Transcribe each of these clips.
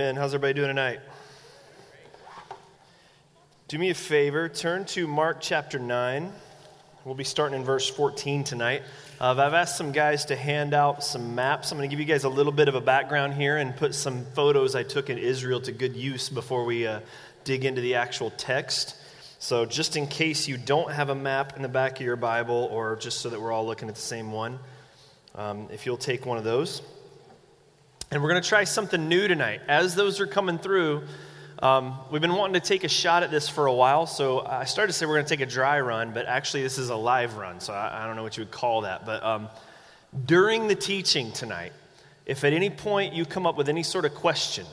Amen. How's everybody doing tonight? Do me a favor, turn to Mark chapter 9. We'll be starting in verse 14 tonight. Uh, I've asked some guys to hand out some maps. I'm going to give you guys a little bit of a background here and put some photos I took in Israel to good use before we uh, dig into the actual text. So, just in case you don't have a map in the back of your Bible, or just so that we're all looking at the same one, um, if you'll take one of those. And we're going to try something new tonight. As those are coming through, um, we've been wanting to take a shot at this for a while. So I started to say we're going to take a dry run, but actually, this is a live run. So I, I don't know what you would call that. But um, during the teaching tonight, if at any point you come up with any sort of question,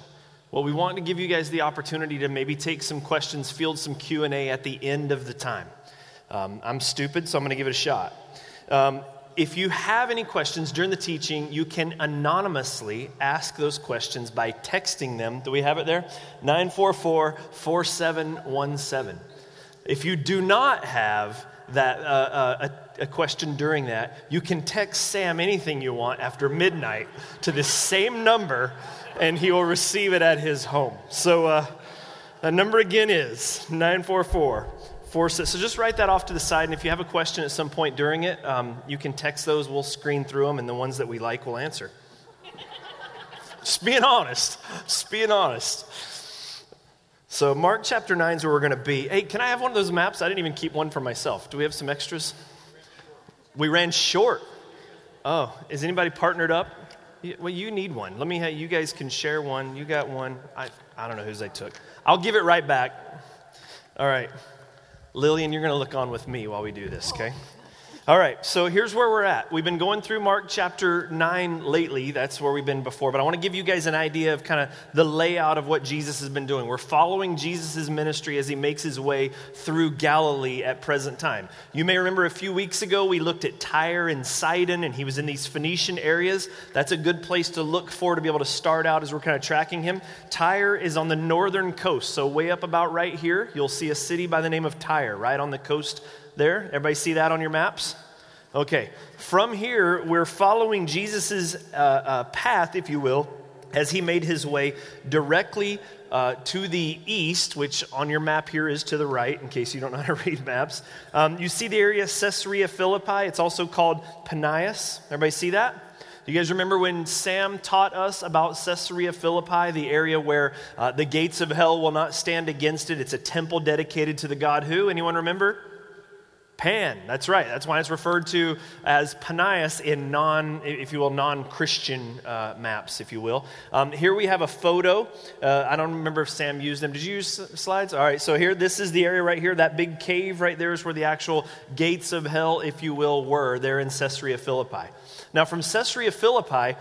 well, we want to give you guys the opportunity to maybe take some questions, field some Q&A at the end of the time. Um, I'm stupid, so I'm going to give it a shot. Um, if you have any questions during the teaching, you can anonymously ask those questions by texting them. Do we have it there? 944 4717. If you do not have that, uh, uh, a, a, question during that, you can text Sam anything you want after midnight to this same number and he will receive it at his home. So, uh, the number again is 944 46. So, just write that off to the side. And if you have a question at some point during it, um, you can text those. We'll screen through them, and the ones that we like, we'll answer. just being honest. Just being honest. So, Mark chapter 9 is where we're going to be. Hey, can I have one of those maps? I didn't even keep one for myself. Do we have some extras? We ran short. Oh, is anybody partnered up? Well, you need one. Let me have, you guys can share one. You got one. I, I don't know whose I took. I'll give it right back. All right. Lillian, you're going to look on with me while we do this, okay? All right, so here's where we're at. We've been going through Mark chapter 9 lately. That's where we've been before. But I want to give you guys an idea of kind of the layout of what Jesus has been doing. We're following Jesus' ministry as he makes his way through Galilee at present time. You may remember a few weeks ago we looked at Tyre and Sidon, and he was in these Phoenician areas. That's a good place to look for to be able to start out as we're kind of tracking him. Tyre is on the northern coast, so way up about right here, you'll see a city by the name of Tyre, right on the coast there? Everybody see that on your maps? Okay. From here, we're following Jesus' uh, uh, path, if you will, as he made his way directly uh, to the east, which on your map here is to the right, in case you don't know how to read maps. Um, you see the area Caesarea Philippi. It's also called Panias. Everybody see that? You guys remember when Sam taught us about Caesarea Philippi, the area where uh, the gates of hell will not stand against it? It's a temple dedicated to the God who? Anyone remember? Pan, that's right. That's why it's referred to as Panias in non, if you will, non Christian uh, maps, if you will. Um, here we have a photo. Uh, I don't remember if Sam used them. Did you use slides? All right, so here, this is the area right here. That big cave right there is where the actual gates of hell, if you will, were there in Caesarea Philippi. Now, from Caesarea Philippi,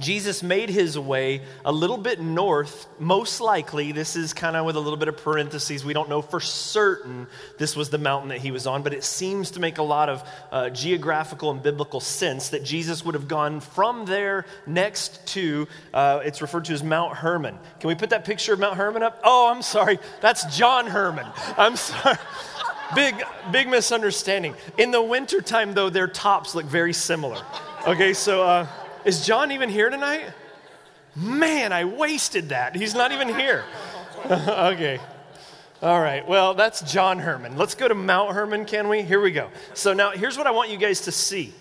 Jesus made his way a little bit north. Most likely, this is kind of with a little bit of parentheses. We don't know for certain this was the mountain that he was on, but it seems to make a lot of uh, geographical and biblical sense that Jesus would have gone from there next to, uh, it's referred to as Mount Hermon. Can we put that picture of Mount Hermon up? Oh, I'm sorry. That's John Herman. I'm sorry. big, big misunderstanding. In the wintertime, though, their tops look very similar. Okay, so. Uh, is John even here tonight? Man, I wasted that. He's not even here. okay. All right. Well, that's John Herman. Let's go to Mount Hermon, can we? Here we go. So now here's what I want you guys to see.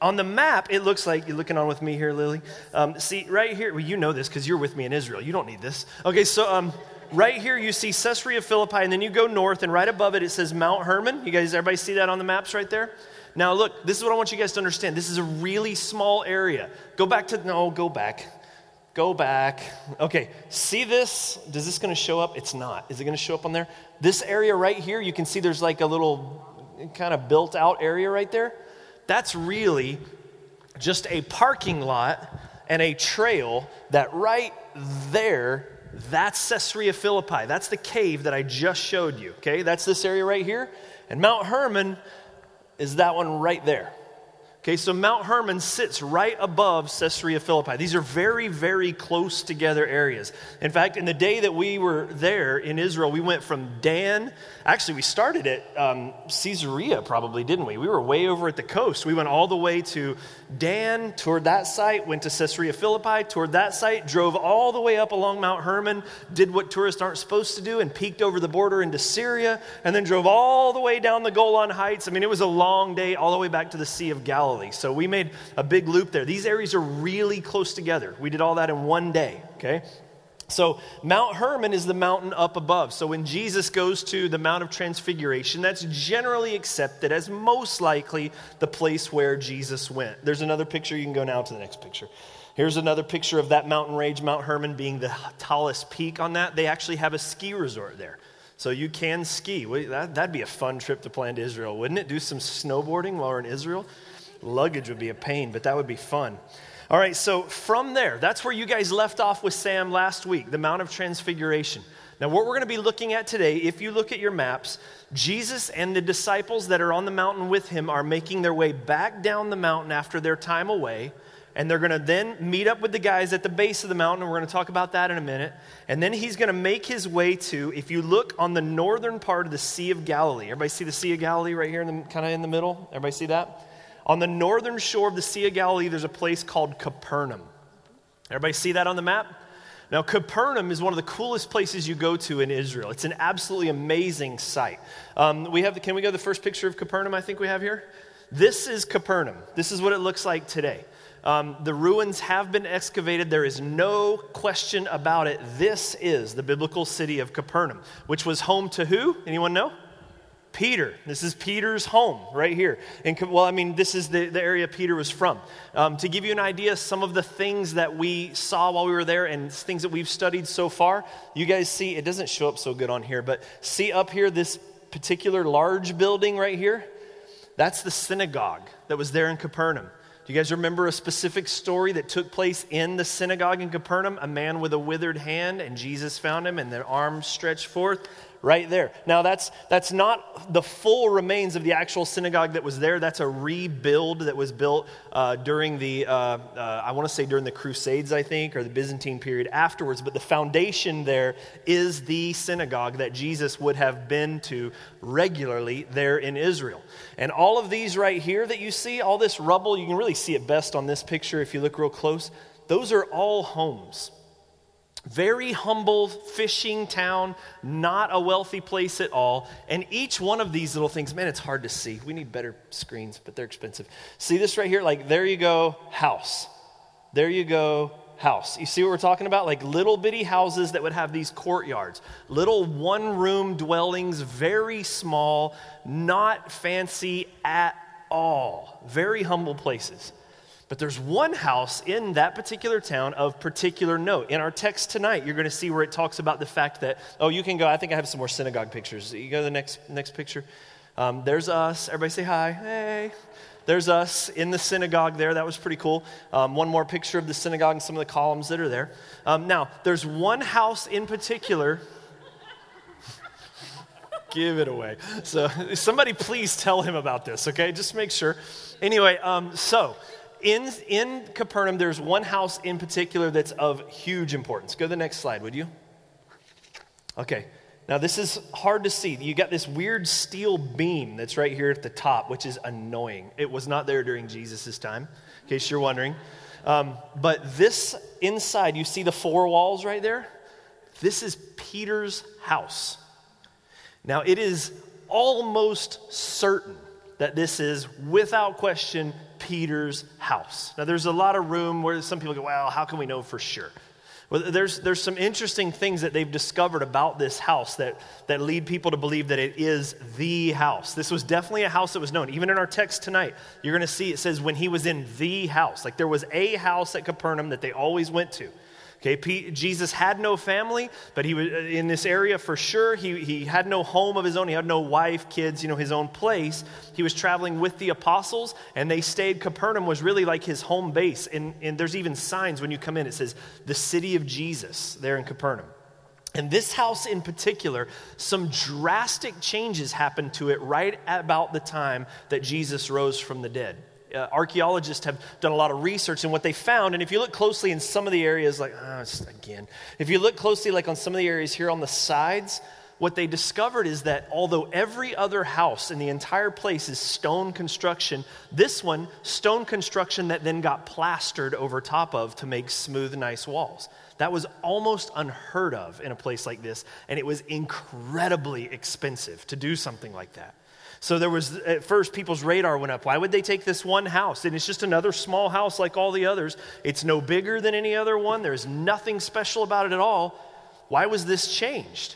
On the map, it looks like you're looking on with me here, Lily. Um, see, right here, well, you know this because you're with me in Israel. You don't need this. Okay, so um, right here you see Caesarea Philippi, and then you go north, and right above it, it says Mount Hermon. You guys, everybody see that on the maps right there? Now, look, this is what I want you guys to understand. This is a really small area. Go back to, no, go back. Go back. Okay, see this? Does this going to show up? It's not. Is it going to show up on there? This area right here, you can see there's like a little kind of built out area right there. That's really just a parking lot and a trail that right there, that's Caesarea Philippi. That's the cave that I just showed you. Okay, that's this area right here. And Mount Hermon is that one right there. Okay, so Mount Hermon sits right above Caesarea Philippi. These are very, very close together areas. In fact, in the day that we were there in Israel, we went from Dan. Actually, we started at um, Caesarea, probably, didn't we? We were way over at the coast. We went all the way to Dan, toured that site, went to Caesarea Philippi, toured that site, drove all the way up along Mount Hermon, did what tourists aren't supposed to do, and peeked over the border into Syria, and then drove all the way down the Golan Heights. I mean, it was a long day, all the way back to the Sea of Galilee. Galilee. So we made a big loop there. These areas are really close together. We did all that in one day, okay? So, Mount Hermon is the mountain up above. So, when Jesus goes to the Mount of Transfiguration, that's generally accepted as most likely the place where Jesus went. There's another picture. You can go now to the next picture. Here's another picture of that mountain range, Mount Hermon being the tallest peak on that. They actually have a ski resort there. So, you can ski. That, that'd be a fun trip to plan to Israel, wouldn't it? Do some snowboarding while we're in Israel luggage would be a pain, but that would be fun. All right, so from there, that's where you guys left off with Sam last week, the Mount of Transfiguration. Now, what we're going to be looking at today, if you look at your maps, Jesus and the disciples that are on the mountain with him are making their way back down the mountain after their time away. And they're going to then meet up with the guys at the base of the mountain, and we're going to talk about that in a minute. And then he's going to make his way to, if you look on the northern part of the Sea of Galilee, everybody see the Sea of Galilee right here, in the, kind of in the middle? Everybody see that? On the northern shore of the Sea of Galilee, there's a place called Capernaum. Everybody see that on the map? Now, Capernaum is one of the coolest places you go to in Israel. It's an absolutely amazing site. Um, we have, can we go to the first picture of Capernaum I think we have here? This is Capernaum. This is what it looks like today. Um, the ruins have been excavated. There is no question about it. This is the biblical city of Capernaum, which was home to who? Anyone know? Peter. This is Peter's home right here. And well, I mean, this is the, the area Peter was from. Um, to give you an idea, some of the things that we saw while we were there and things that we've studied so far, you guys see, it doesn't show up so good on here, but see up here this particular large building right here? That's the synagogue that was there in Capernaum. Do you guys remember a specific story that took place in the synagogue in Capernaum? A man with a withered hand, and Jesus found him, and their arms stretched forth right there. Now, that's, that's not the full remains of the actual synagogue that was there. That's a rebuild that was built uh, during the, uh, uh, I want to say during the Crusades, I think, or the Byzantine period afterwards. But the foundation there is the synagogue that Jesus would have been to regularly there in Israel. And all of these right here that you see, all this rubble, you can really see it best on this picture if you look real close. Those are all homes very humble fishing town, not a wealthy place at all. And each one of these little things, man, it's hard to see. We need better screens, but they're expensive. See this right here? Like, there you go, house. There you go, house. You see what we're talking about? Like little bitty houses that would have these courtyards, little one room dwellings, very small, not fancy at all. Very humble places. But there's one house in that particular town of particular note. In our text tonight, you're going to see where it talks about the fact that, oh, you can go. I think I have some more synagogue pictures. You go to the next, next picture. Um, there's us. Everybody say hi. Hey. There's us in the synagogue there. That was pretty cool. Um, one more picture of the synagogue and some of the columns that are there. Um, now, there's one house in particular. Give it away. So, somebody please tell him about this, okay? Just make sure. Anyway, um, so in, in Capernaum, there's one house in particular that's of huge importance. Go to the next slide, would you? Okay. Now, this is hard to see. You got this weird steel beam that's right here at the top, which is annoying. It was not there during Jesus' time, in case you're wondering. Um, but this inside, you see the four walls right there? This is Peter's house. Now, it is almost certain that this is, without question, Peter's house. Now, there's a lot of room where some people go, well, how can we know for sure? Well, there's, there's some interesting things that they've discovered about this house that, that lead people to believe that it is the house. This was definitely a house that was known. Even in our text tonight, you're going to see it says when he was in the house. Like there was a house at Capernaum that they always went to. Okay, Jesus had no family, but he was uh, in this area for sure. He, he had no home of his own. He had no wife, kids, you know, his own place. He was traveling with the apostles, and they stayed. Capernaum was really like his home base. And, and there's even signs when you come in, it says, the city of Jesus there in Capernaum. And this house in particular, some drastic changes happened to it right about the time that Jesus rose from the dead uh, archaeologists have done a lot of research, and what they found, and if you look closely in some of the areas, like, oh, again, if you look closely, like on some of the areas here on the sides, what they discovered is that although every other house in the entire place is stone construction, this one, stone construction that then got plastered over top of to make smooth, nice walls. That was almost unheard of in a place like this, and it was incredibly expensive to do something like that. So there was, at first, people's radar went up. Why would they take this one house? And it's just another small house like all the others. It's no bigger than any other one. There's nothing special about it at all. Why was this changed?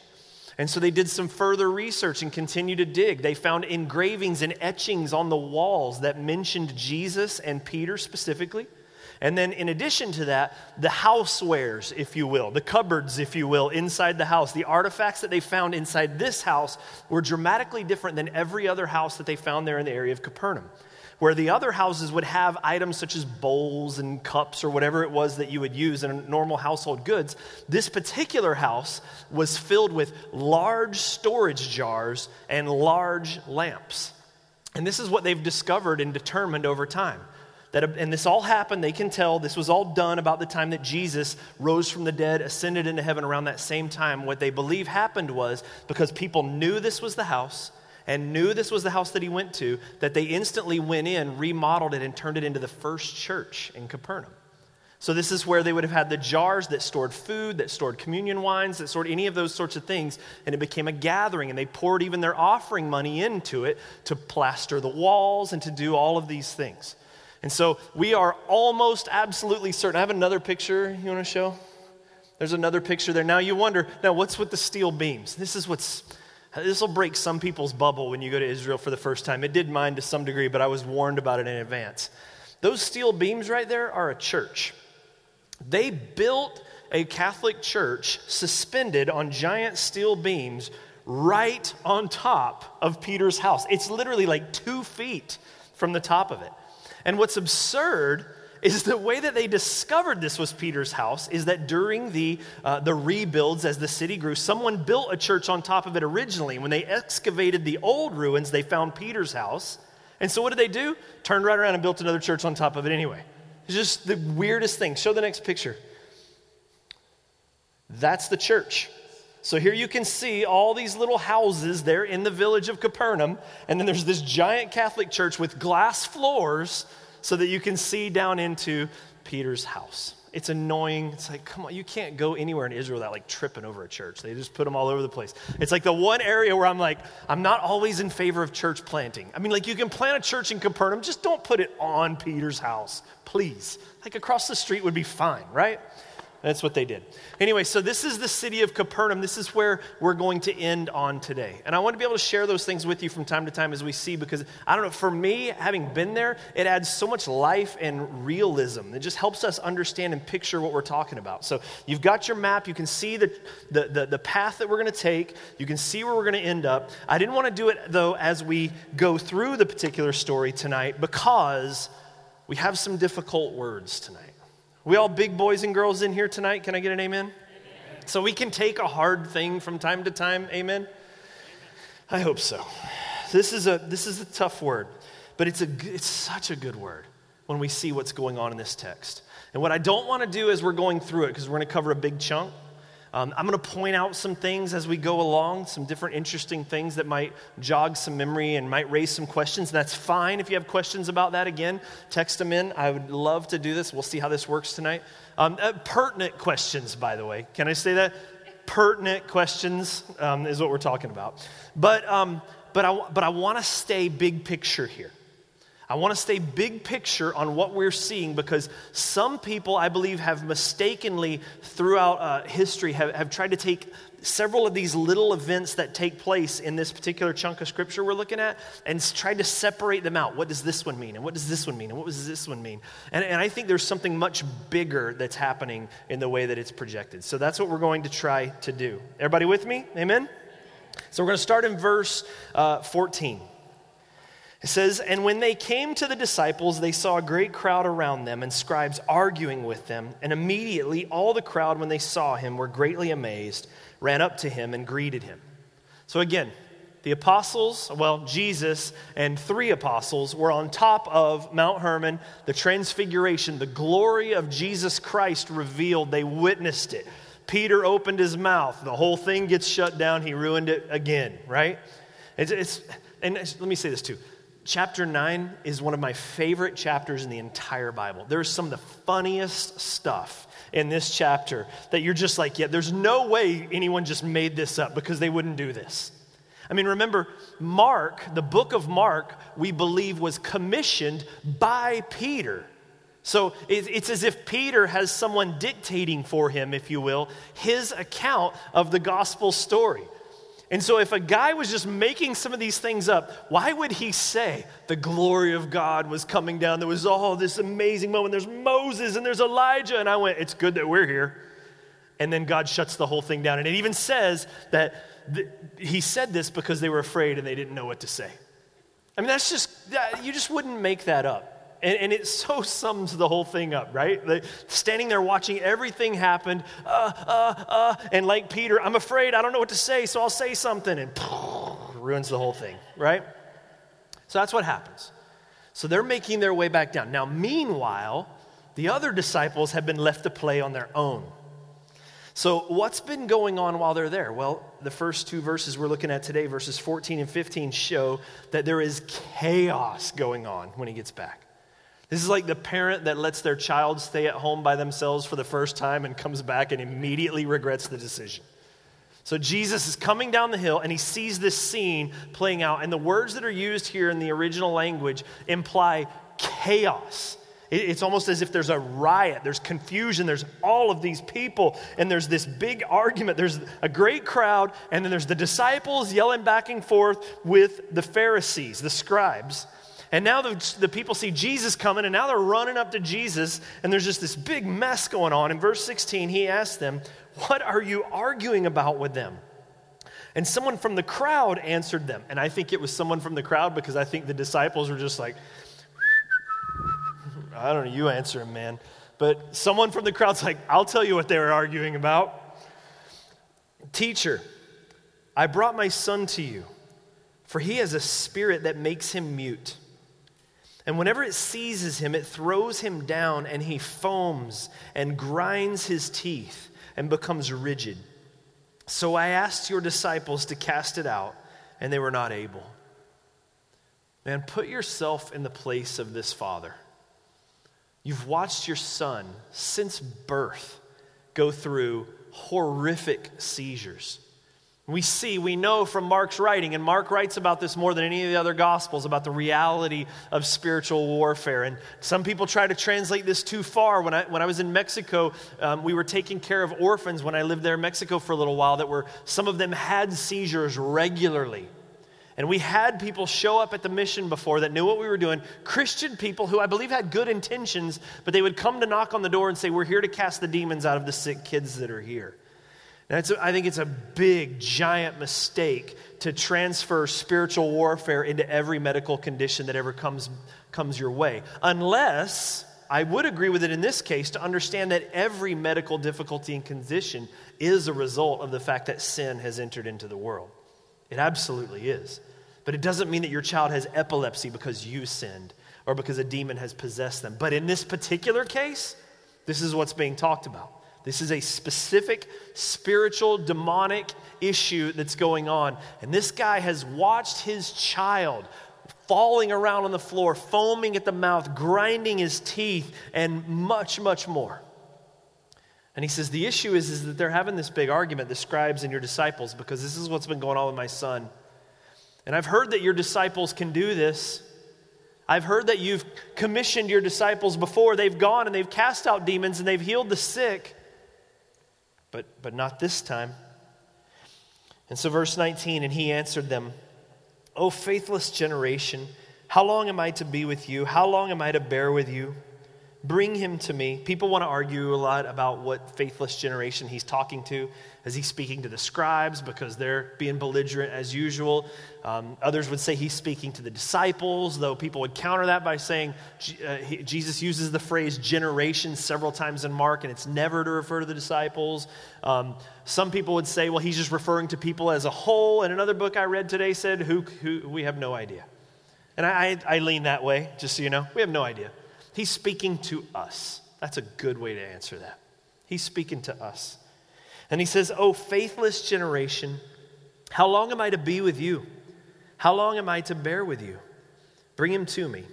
And so they did some further research and continued to dig. They found engravings and etchings on the walls that mentioned Jesus and Peter specifically. And then, in addition to that, the housewares, if you will, the cupboards, if you will, inside the house, the artifacts that they found inside this house were dramatically different than every other house that they found there in the area of Capernaum. Where the other houses would have items such as bowls and cups or whatever it was that you would use in normal household goods, this particular house was filled with large storage jars and large lamps. And this is what they've discovered and determined over time. That, and this all happened, they can tell, this was all done about the time that Jesus rose from the dead, ascended into heaven around that same time. What they believe happened was because people knew this was the house and knew this was the house that he went to, that they instantly went in, remodeled it, and turned it into the first church in Capernaum. So, this is where they would have had the jars that stored food, that stored communion wines, that stored any of those sorts of things, and it became a gathering. And they poured even their offering money into it to plaster the walls and to do all of these things. And so we are almost absolutely certain. I have another picture you want to show? There's another picture there. Now you wonder, now what's with the steel beams? This is what's this will break some people's bubble when you go to Israel for the first time. It did mine to some degree, but I was warned about it in advance. Those steel beams right there are a church. They built a Catholic church suspended on giant steel beams right on top of Peter's house. It's literally like two feet from the top of it. And what's absurd is the way that they discovered this was Peter's house is that during the, uh, the rebuilds as the city grew, someone built a church on top of it originally. When they excavated the old ruins, they found Peter's house. And so what did they do? Turned right around and built another church on top of it anyway. It's just the weirdest thing. Show the next picture. That's the church. So here you can see all these little houses there in the village of Capernaum. And then there's this giant Catholic church with glass floors so that you can see down into Peter's house. It's annoying. It's like, come on, you can't go anywhere in Israel without like tripping over a church. They just put them all over the place. It's like the one area where I'm like, I'm not always in favor of church planting. I mean, like, you can plant a church in Capernaum, just don't put it on Peter's house, please. Like, across the street would be fine, right? That's what they did. Anyway, so this is the city of Capernaum. This is where we're going to end on today. And I want to be able to share those things with you from time to time as we see, because I don't know, for me, having been there, it adds so much life and realism. It just helps us understand and picture what we're talking about. So you've got your map. You can see the, the, the, the path that we're going to take, you can see where we're going to end up. I didn't want to do it, though, as we go through the particular story tonight, because we have some difficult words tonight. We all big boys and girls in here tonight? Can I get an amen? amen? So we can take a hard thing from time to time, amen? I hope so. This is a, this is a tough word, but it's, a, it's such a good word when we see what's going on in this text. And what I don't want to do as we're going through it, because we're going to cover a big chunk, um, I'm going to point out some things as we go along, some different interesting things that might jog some memory and might raise some questions. And that's fine if you have questions about that. Again, text them in. I would love to do this. We'll see how this works tonight. Um, uh, pertinent questions, by the way. Can I say that? Pertinent questions um, is what we're talking about. But, um, but I, but I want to stay big picture here. I want to stay big picture on what we're seeing because some people, I believe, have mistakenly throughout uh, history have, have tried to take several of these little events that take place in this particular chunk of scripture we're looking at and tried to separate them out. What does this one mean? And what does this one mean? And what does this one mean? And, and I think there's something much bigger that's happening in the way that it's projected. So that's what we're going to try to do. Everybody with me? Amen? So we're going to start in verse uh, 14. It says, And when they came to the disciples, they saw a great crowd around them and scribes arguing with them. And immediately all the crowd, when they saw him, were greatly amazed, ran up to him and greeted him. So again, the apostles, well, Jesus and three apostles were on top of Mount Hermon, the transfiguration, the glory of Jesus Christ revealed. They witnessed it. Peter opened his mouth. The whole thing gets shut down. He ruined it again, right? It's, it's, and let me say this too. Chapter 9 is one of my favorite chapters in the entire Bible. There's some of the funniest stuff in this chapter that you're just like, yeah, there's no way anyone just made this up because they wouldn't do this. I mean, remember, Mark, the book of Mark, we believe was commissioned by Peter. So it's as if Peter has someone dictating for him, if you will, his account of the gospel story. And so, if a guy was just making some of these things up, why would he say the glory of God was coming down? There was all this amazing moment. There's Moses and there's Elijah. And I went, It's good that we're here. And then God shuts the whole thing down. And it even says that th- he said this because they were afraid and they didn't know what to say. I mean, that's just, you just wouldn't make that up. And, and, it so sums the whole thing up, right? Standing there watching everything happen, uh, uh, uh, and like Peter, I'm afraid, I don't know what to say, so I'll say something, and ruins the whole thing, right? So that's what happens. So they're making their way back down. Now, meanwhile, the other disciples have been left to play on their own. So, what's been going on while they're there? Well, the first two verses we're looking at today, verses 14 and 15, show that there is chaos going on when he gets back. This is like the parent that lets their child stay at home by themselves for the first time and comes back and immediately regrets the decision. So Jesus is coming down the hill and he sees this scene playing out. And the words that are used here in the original language imply chaos. It's almost as if there's a riot, there's confusion, there's all of these people, and there's this big argument. There's a great crowd, and then there's the disciples yelling back and forth with the Pharisees, the scribes. And now the, the people see Jesus coming, and now they're running up to Jesus, and there's just this big mess going on. In verse 16, he asks them, What are you arguing about with them? And someone from the crowd answered them. And I think it was someone from the crowd because I think the disciples were just like, I don't know, you answer him, man. But someone from the crowd's like, I'll tell you what they were arguing about. Teacher, I brought my son to you, for he has a spirit that makes him mute. And whenever it seizes him, it throws him down, and he foams and grinds his teeth and becomes rigid. So I asked your disciples to cast it out, and they were not able. Man, put yourself in the place of this father. You've watched your son since birth go through horrific seizures. We see, we know from Mark's writing, and Mark writes about this more than any of the other gospels about the reality of spiritual warfare. And some people try to translate this too far. When I, when I was in Mexico, um, we were taking care of orphans when I lived there in Mexico for a little while, that were, some of them had seizures regularly. And we had people show up at the mission before that knew what we were doing. Christian people who I believe had good intentions, but they would come to knock on the door and say, We're here to cast the demons out of the sick kids that are here. I think it's a big, giant mistake to transfer spiritual warfare into every medical condition that ever comes, comes your way. Unless, I would agree with it in this case, to understand that every medical difficulty and condition is a result of the fact that sin has entered into the world. It absolutely is. But it doesn't mean that your child has epilepsy because you sinned or because a demon has possessed them. But in this particular case, this is what's being talked about. This is a specific spiritual demonic issue that's going on. And this guy has watched his child falling around on the floor, foaming at the mouth, grinding his teeth, and much, much more. And he says, The issue is, is that they're having this big argument, the scribes and your disciples, because this is what's been going on with my son. And I've heard that your disciples can do this. I've heard that you've commissioned your disciples before. They've gone and they've cast out demons and they've healed the sick but, but not this time. And so, verse 19, and he answered them, O faithless generation, how long am I to be with you? How long am I to bear with you? Bring him to me. People want to argue a lot about what faithless generation he's talking to. Is he speaking to the scribes because they're being belligerent as usual? Um, others would say he's speaking to the disciples, though people would counter that by saying uh, he, Jesus uses the phrase generation several times in Mark, and it's never to refer to the disciples. Um, some people would say, well, he's just referring to people as a whole. And another book I read today said, who, who we have no idea. And I, I, I lean that way, just so you know. We have no idea. He's speaking to us. That's a good way to answer that. He's speaking to us. And he says, Oh, faithless generation, how long am I to be with you? How long am I to bear with you? Bring him to me.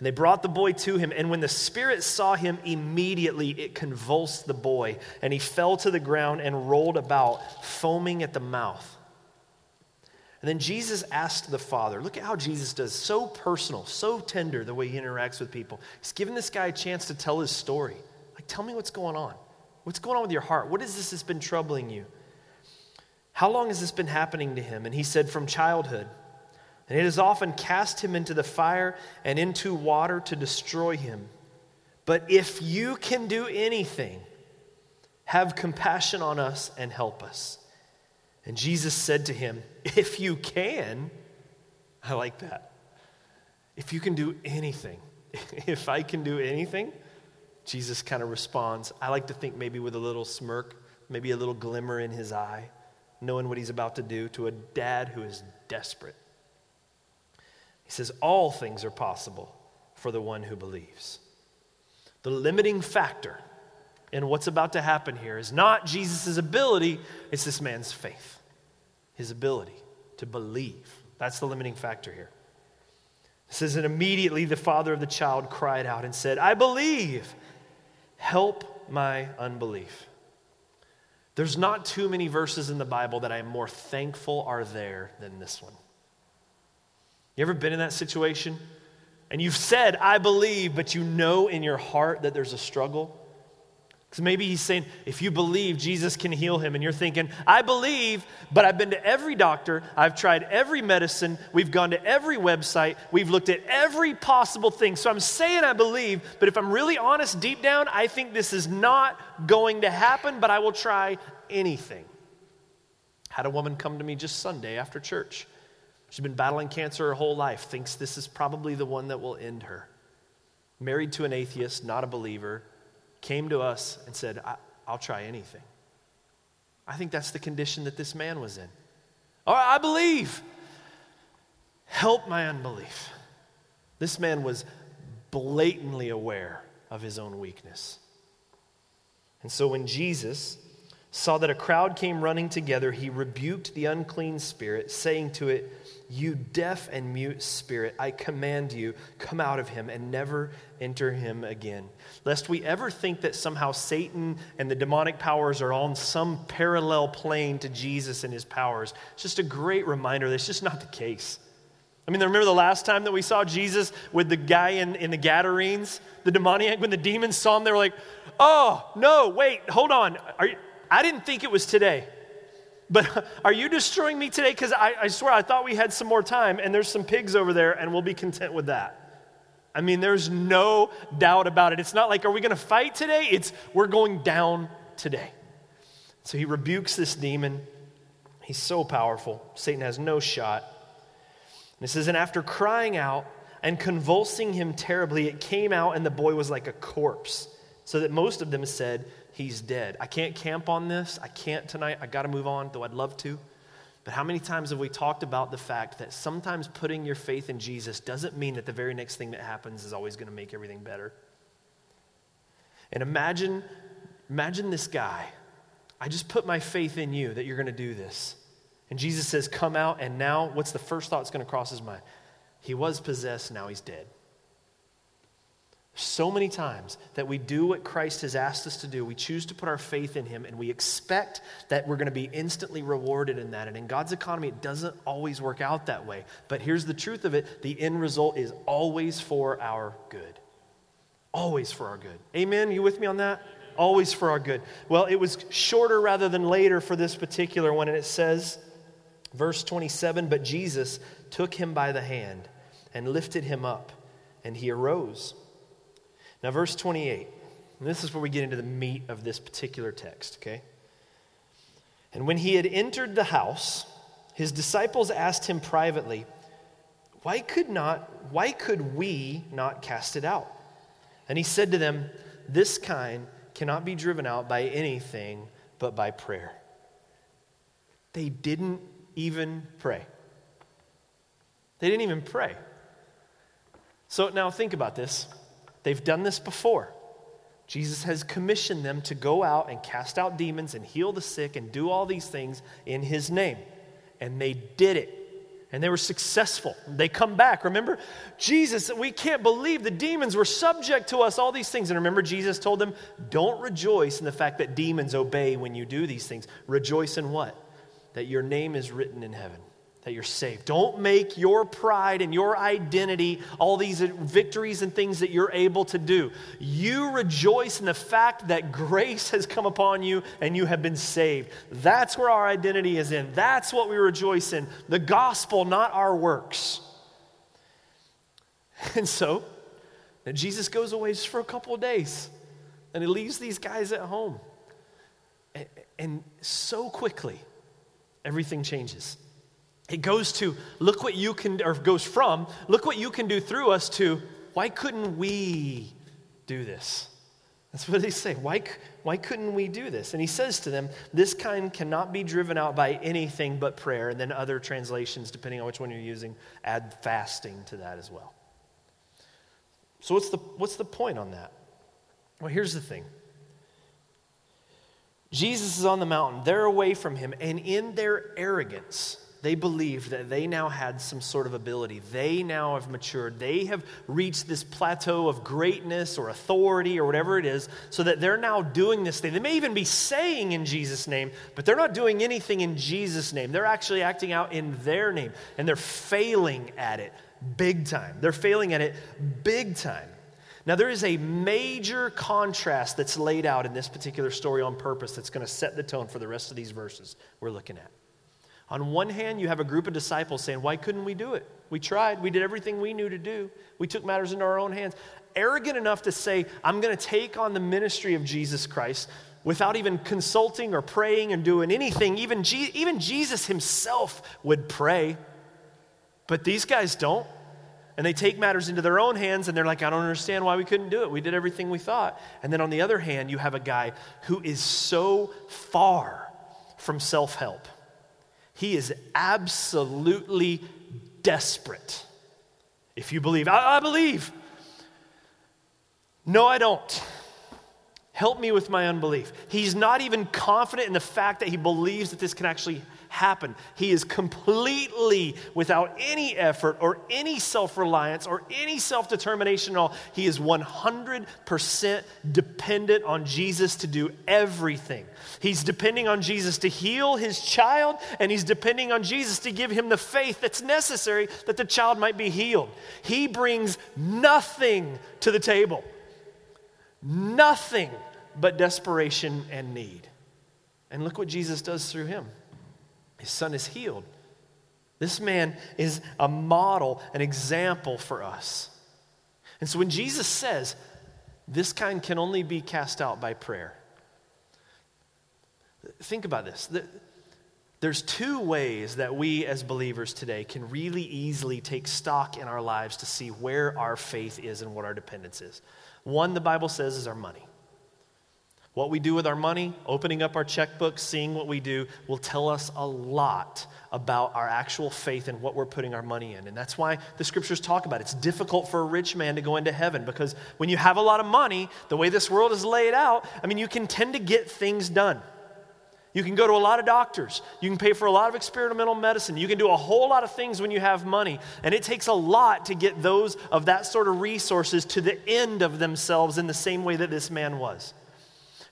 And they brought the boy to him. And when the Spirit saw him, immediately it convulsed the boy, and he fell to the ground and rolled about, foaming at the mouth. And then Jesus asked the Father, look at how Jesus does, so personal, so tender the way he interacts with people. He's giving this guy a chance to tell his story. Like, tell me what's going on. What's going on with your heart? What is this that's been troubling you? How long has this been happening to him? And he said, From childhood. And it has often cast him into the fire and into water to destroy him. But if you can do anything, have compassion on us and help us. And Jesus said to him, If you can, I like that. If you can do anything, if I can do anything, Jesus kind of responds. I like to think maybe with a little smirk, maybe a little glimmer in his eye, knowing what he's about to do to a dad who is desperate. He says, All things are possible for the one who believes. The limiting factor in what's about to happen here is not Jesus' ability, it's this man's faith, his ability to believe. That's the limiting factor here. It says, And immediately the father of the child cried out and said, I believe, help my unbelief. There's not too many verses in the Bible that I'm more thankful are there than this one. You ever been in that situation? And you've said, I believe, but you know in your heart that there's a struggle? Because maybe he's saying, if you believe, Jesus can heal him. And you're thinking, I believe, but I've been to every doctor, I've tried every medicine, we've gone to every website, we've looked at every possible thing. So I'm saying I believe, but if I'm really honest deep down, I think this is not going to happen, but I will try anything. Had a woman come to me just Sunday after church. She's been battling cancer her whole life, thinks this is probably the one that will end her. Married to an atheist, not a believer, came to us and said, I'll try anything. I think that's the condition that this man was in. All right, I believe. Help my unbelief. This man was blatantly aware of his own weakness. And so when Jesus saw that a crowd came running together, he rebuked the unclean spirit, saying to it, You deaf and mute spirit, I command you, come out of him and never enter him again. Lest we ever think that somehow Satan and the demonic powers are on some parallel plane to Jesus and his powers. It's just a great reminder that's just not the case. I mean, remember the last time that we saw Jesus with the guy in, in the Gadarenes, the demoniac, when the demons saw him, they were like, Oh, no, wait, hold on. You, I didn't think it was today. But are you destroying me today? Because I, I swear I thought we had some more time, and there's some pigs over there, and we'll be content with that. I mean, there's no doubt about it. It's not like, are we going to fight today? It's, we're going down today. So he rebukes this demon. He's so powerful. Satan has no shot. And it says, and after crying out and convulsing him terribly, it came out, and the boy was like a corpse. So that most of them said, he's dead. I can't camp on this. I can't tonight. I got to move on, though I'd love to. But how many times have we talked about the fact that sometimes putting your faith in Jesus doesn't mean that the very next thing that happens is always going to make everything better? And imagine, imagine this guy. I just put my faith in you that you're going to do this. And Jesus says, Come out, and now what's the first thought that's going to cross his mind? He was possessed, now he's dead. So many times that we do what Christ has asked us to do, we choose to put our faith in Him, and we expect that we're going to be instantly rewarded in that. And in God's economy, it doesn't always work out that way. But here's the truth of it the end result is always for our good. Always for our good. Amen? You with me on that? Always for our good. Well, it was shorter rather than later for this particular one, and it says, verse 27 But Jesus took him by the hand and lifted him up, and he arose. Now, verse 28, and this is where we get into the meat of this particular text, okay? And when he had entered the house, his disciples asked him privately, Why could not, why could we not cast it out? And he said to them, This kind cannot be driven out by anything but by prayer. They didn't even pray. They didn't even pray. So now think about this. They've done this before. Jesus has commissioned them to go out and cast out demons and heal the sick and do all these things in his name. And they did it. And they were successful. They come back. Remember, Jesus, we can't believe the demons were subject to us, all these things. And remember, Jesus told them, don't rejoice in the fact that demons obey when you do these things. Rejoice in what? That your name is written in heaven that you're saved. Don't make your pride and your identity all these victories and things that you're able to do. You rejoice in the fact that grace has come upon you and you have been saved. That's where our identity is in. That's what we rejoice in. The gospel, not our works. And so, Jesus goes away just for a couple of days and he leaves these guys at home. And, and so quickly, everything changes. It goes to, look what you can, or goes from, look what you can do through us to, why couldn't we do this? That's what they say. Why, why couldn't we do this? And he says to them, This kind cannot be driven out by anything but prayer. And then other translations, depending on which one you're using, add fasting to that as well. So, what's the, what's the point on that? Well, here's the thing Jesus is on the mountain, they're away from him, and in their arrogance, they believed that they now had some sort of ability. They now have matured. They have reached this plateau of greatness or authority or whatever it is, so that they're now doing this thing. They may even be saying in Jesus' name, but they're not doing anything in Jesus' name. They're actually acting out in their name, and they're failing at it big time. They're failing at it big time. Now, there is a major contrast that's laid out in this particular story on purpose that's going to set the tone for the rest of these verses we're looking at. On one hand, you have a group of disciples saying, Why couldn't we do it? We tried. We did everything we knew to do. We took matters into our own hands. Arrogant enough to say, I'm going to take on the ministry of Jesus Christ without even consulting or praying and doing anything. Even, Je- even Jesus himself would pray. But these guys don't. And they take matters into their own hands and they're like, I don't understand why we couldn't do it. We did everything we thought. And then on the other hand, you have a guy who is so far from self help he is absolutely desperate. If you believe, I, I believe. No, I don't. Help me with my unbelief. He's not even confident in the fact that he believes that this can actually happen. He is completely without any effort or any self reliance or any self determination at all. He is 100% dependent on Jesus to do everything. He's depending on Jesus to heal his child, and he's depending on Jesus to give him the faith that's necessary that the child might be healed. He brings nothing to the table, nothing but desperation and need. And look what Jesus does through him. His son is healed. This man is a model, an example for us. And so when Jesus says, this kind can only be cast out by prayer, think about this. There's two ways that we as believers today can really easily take stock in our lives to see where our faith is and what our dependence is. One, the Bible says, is our money. What we do with our money, opening up our checkbook, seeing what we do, will tell us a lot about our actual faith and what we're putting our money in. And that's why the scriptures talk about it. It's difficult for a rich man to go into heaven because when you have a lot of money, the way this world is laid out, I mean, you can tend to get things done. You can go to a lot of doctors. You can pay for a lot of experimental medicine. You can do a whole lot of things when you have money. And it takes a lot to get those of that sort of resources to the end of themselves in the same way that this man was.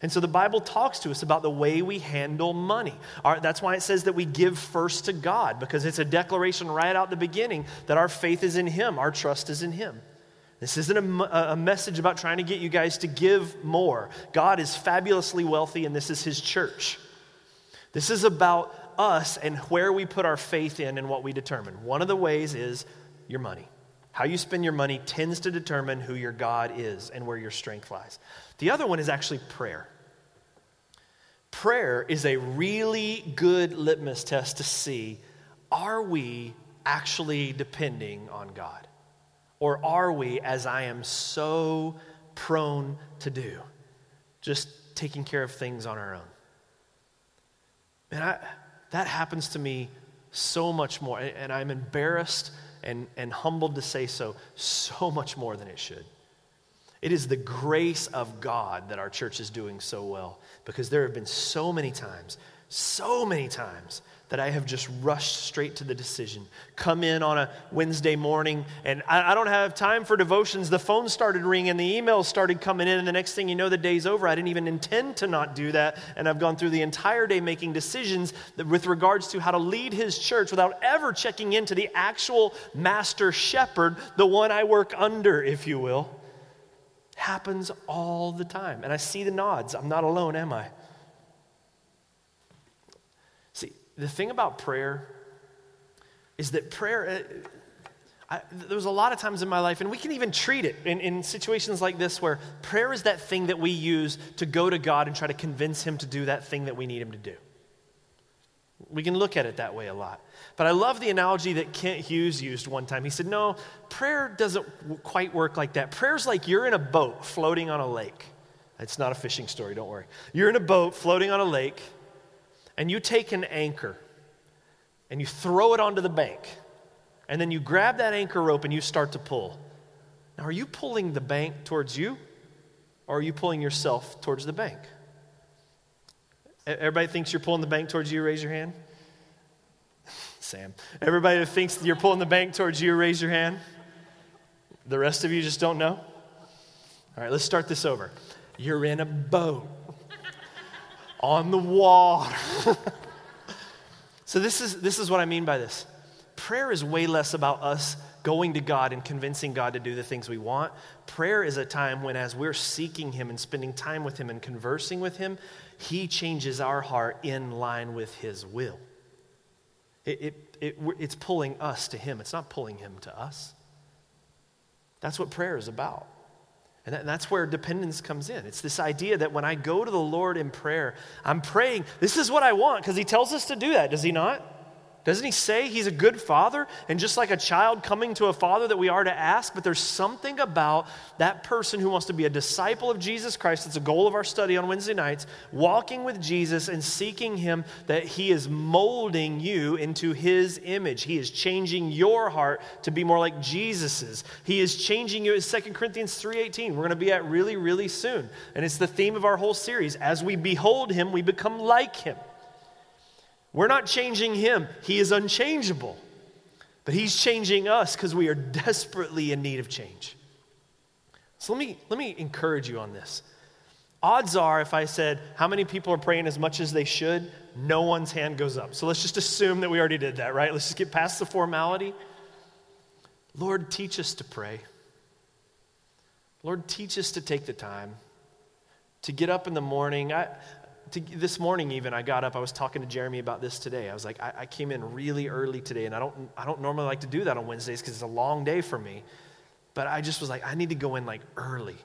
And so the Bible talks to us about the way we handle money. Our, that's why it says that we give first to God, because it's a declaration right out the beginning that our faith is in Him, our trust is in Him. This isn't a, a message about trying to get you guys to give more. God is fabulously wealthy, and this is His church. This is about us and where we put our faith in and what we determine. One of the ways is your money. How you spend your money tends to determine who your God is and where your strength lies. The other one is actually prayer. Prayer is a really good litmus test to see are we actually depending on God? Or are we, as I am so prone to do, just taking care of things on our own? And I, that happens to me so much more. And I'm embarrassed and, and humbled to say so, so much more than it should. It is the grace of God that our church is doing so well because there have been so many times, so many times that I have just rushed straight to the decision. Come in on a Wednesday morning, and I, I, don't have time for devotions. The phone started ringing, the emails started coming in, and the next thing you know, the day's over. I didn't even intend to not do that, and I've gone through the entire day making decisions with regards to how to lead his church without ever checking into the actual master shepherd, the one I work under, if you will. Happens all the time. And I see the nods. I'm not alone, am I? See, the thing about prayer is that prayer, uh, I, there was a lot of times in my life, and we can even treat it in, in situations like this where prayer is that thing that we use to go to God and try to convince Him to do that thing that we need Him to do. We can look at it that way a lot. But I love the analogy that Kent Hughes used one time. He said, No, prayer doesn't quite work like that. Prayer's like you're in a boat floating on a lake. It's not a fishing story, don't worry. You're in a boat floating on a lake and you take an anchor and you throw it onto the bank, and then you grab that anchor rope and you start to pull. Now, are you pulling the bank towards you, or are you pulling yourself towards the bank? Everybody thinks you're pulling the bank towards you, raise your hand. Sam. Everybody that thinks you're pulling the bank towards you, raise your hand. The rest of you just don't know? All right, let's start this over. You're in a boat on the water. so, this is, this is what I mean by this. Prayer is way less about us going to God and convincing God to do the things we want. Prayer is a time when, as we're seeking Him and spending time with Him and conversing with Him, He changes our heart in line with His will. It, it, it, it's pulling us to Him, it's not pulling Him to us. That's what prayer is about. And that's where dependence comes in. It's this idea that when I go to the Lord in prayer, I'm praying, this is what I want, because He tells us to do that, does He not? Doesn't he say he's a good father? And just like a child coming to a father that we are to ask, but there's something about that person who wants to be a disciple of Jesus Christ. That's a goal of our study on Wednesday nights, walking with Jesus and seeking him that he is molding you into his image. He is changing your heart to be more like Jesus's. He is changing you as 2 Corinthians 3:18. We're going to be at really really soon. And it's the theme of our whole series. As we behold him, we become like him. We're not changing him, he is unchangeable. But he's changing us because we are desperately in need of change. So let me, let me encourage you on this. Odds are, if I said, How many people are praying as much as they should? No one's hand goes up. So let's just assume that we already did that, right? Let's just get past the formality. Lord, teach us to pray. Lord, teach us to take the time to get up in the morning. I, to, this morning even i got up i was talking to jeremy about this today. I was like I, I came in really early today and i don't i don't normally like to do that on wednesdays because it's a long day for me but i just was like i need to go in like early.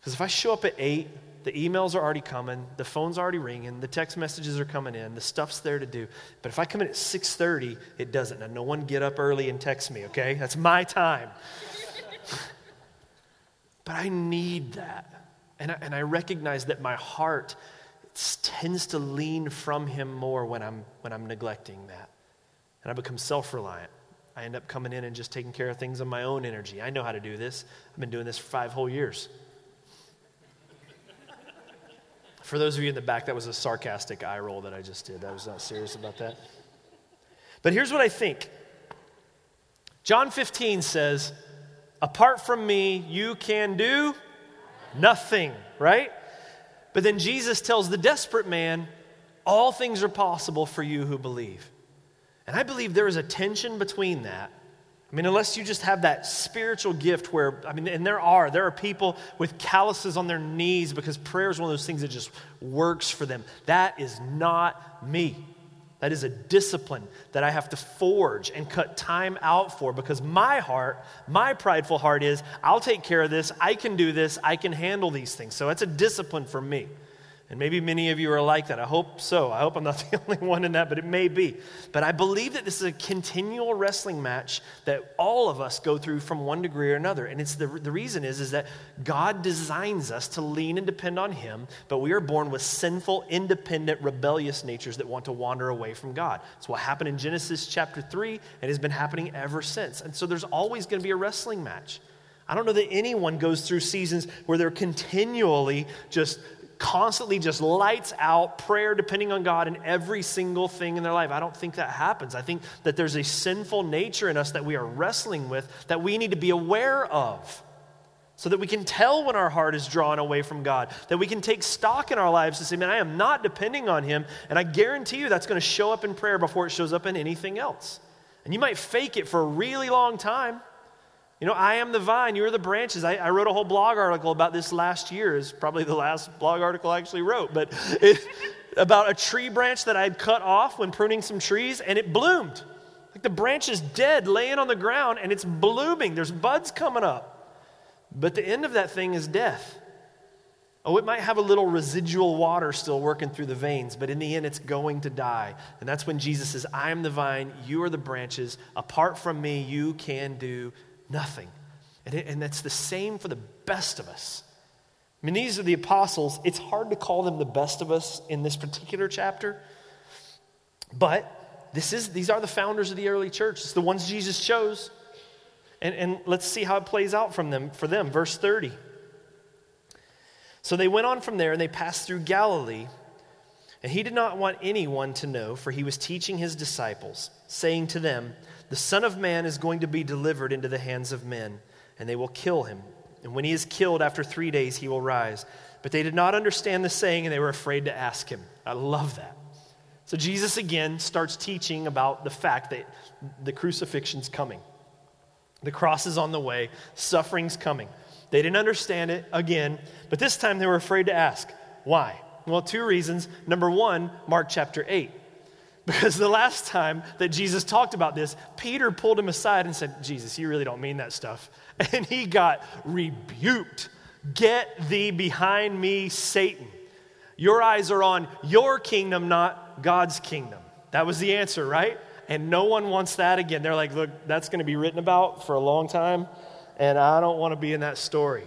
Because if i show up at 8 the emails are already coming the phone's already ringing the text messages are coming in the stuff's there to do. But if i come in at 6.30 it doesn't. Now no one get up early and text me okay? That's my time. But i need that. And I, and I recognize that my heart tends to lean from him more when I'm, when I'm neglecting that. And I become self reliant. I end up coming in and just taking care of things on my own energy. I know how to do this. I've been doing this for five whole years. for those of you in the back, that was a sarcastic eye roll that I just did. I was not serious about that. But here's what I think John 15 says, Apart from me, you can do nothing, right? But then Jesus tells the desperate man, All things are possible for you who believe. And I believe there is a tension between that. I mean, unless you just have that spiritual gift where, I mean, and there are, there are people with calluses on their knees because prayer is one of those things that just works for them. That is not me. That is a discipline that I have to forge and cut time out for because my heart, my prideful heart is, I'll take care of this, I can do this, I can handle these things. So it's a discipline for me. And maybe many of you are like that. I hope so. I hope I'm not the only one in that, but it may be. But I believe that this is a continual wrestling match that all of us go through from one degree or another. And it's the, the reason is, is that God designs us to lean and depend on Him, but we are born with sinful, independent, rebellious natures that want to wander away from God. It's what happened in Genesis chapter 3 and has been happening ever since. And so there's always going to be a wrestling match. I don't know that anyone goes through seasons where they're continually just constantly just lights out prayer depending on God in every single thing in their life. I don't think that happens. I think that there's a sinful nature in us that we are wrestling with that we need to be aware of so that we can tell when our heart is drawn away from God, that we can take stock in our lives and say, man, I am not depending on Him. And I guarantee you that's going to show up in prayer before it shows up in anything else. And you might fake it for a really long time. You know, I am the vine, you are the branches. I, I, wrote a whole blog article about this last year. It's probably the last blog article I actually wrote, but it, about a tree branch that I'd cut off when pruning some trees, and it bloomed. Like the branch is dead, laying on the ground, and it's blooming. There's buds coming up. But the end of that thing is death. Oh, it might have a little residual water still working through the veins, but in the end, it's going to die. And that's when Jesus says, I am the vine, you are the branches. Apart from me, you can do Nothing. And, it, and that's the same for the best of us. I mean, these are the apostles. It's hard to call them the best of us in this particular chapter, but this is, these are the founders of the early church. It's the ones Jesus chose. And, and let's see how it plays out from them, for them. Verse 30. So they went on from there and they passed through Galilee. And he did not want anyone to know, for he was teaching his disciples, saying to them, the Son of Man is going to be delivered into the hands of men, and they will kill him. And when he is killed after three days, he will rise. But they did not understand the saying, and they were afraid to ask him. I love that. So Jesus again starts teaching about the fact that the crucifixion's coming. The cross is on the way, suffering's coming. They didn't understand it again, but this time they were afraid to ask. Why? Well, two reasons. Number one, Mark chapter 8. Because the last time that Jesus talked about this, Peter pulled him aside and said, Jesus, you really don't mean that stuff. And he got rebuked. Get thee behind me, Satan. Your eyes are on your kingdom, not God's kingdom. That was the answer, right? And no one wants that again. They're like, look, that's going to be written about for a long time, and I don't want to be in that story.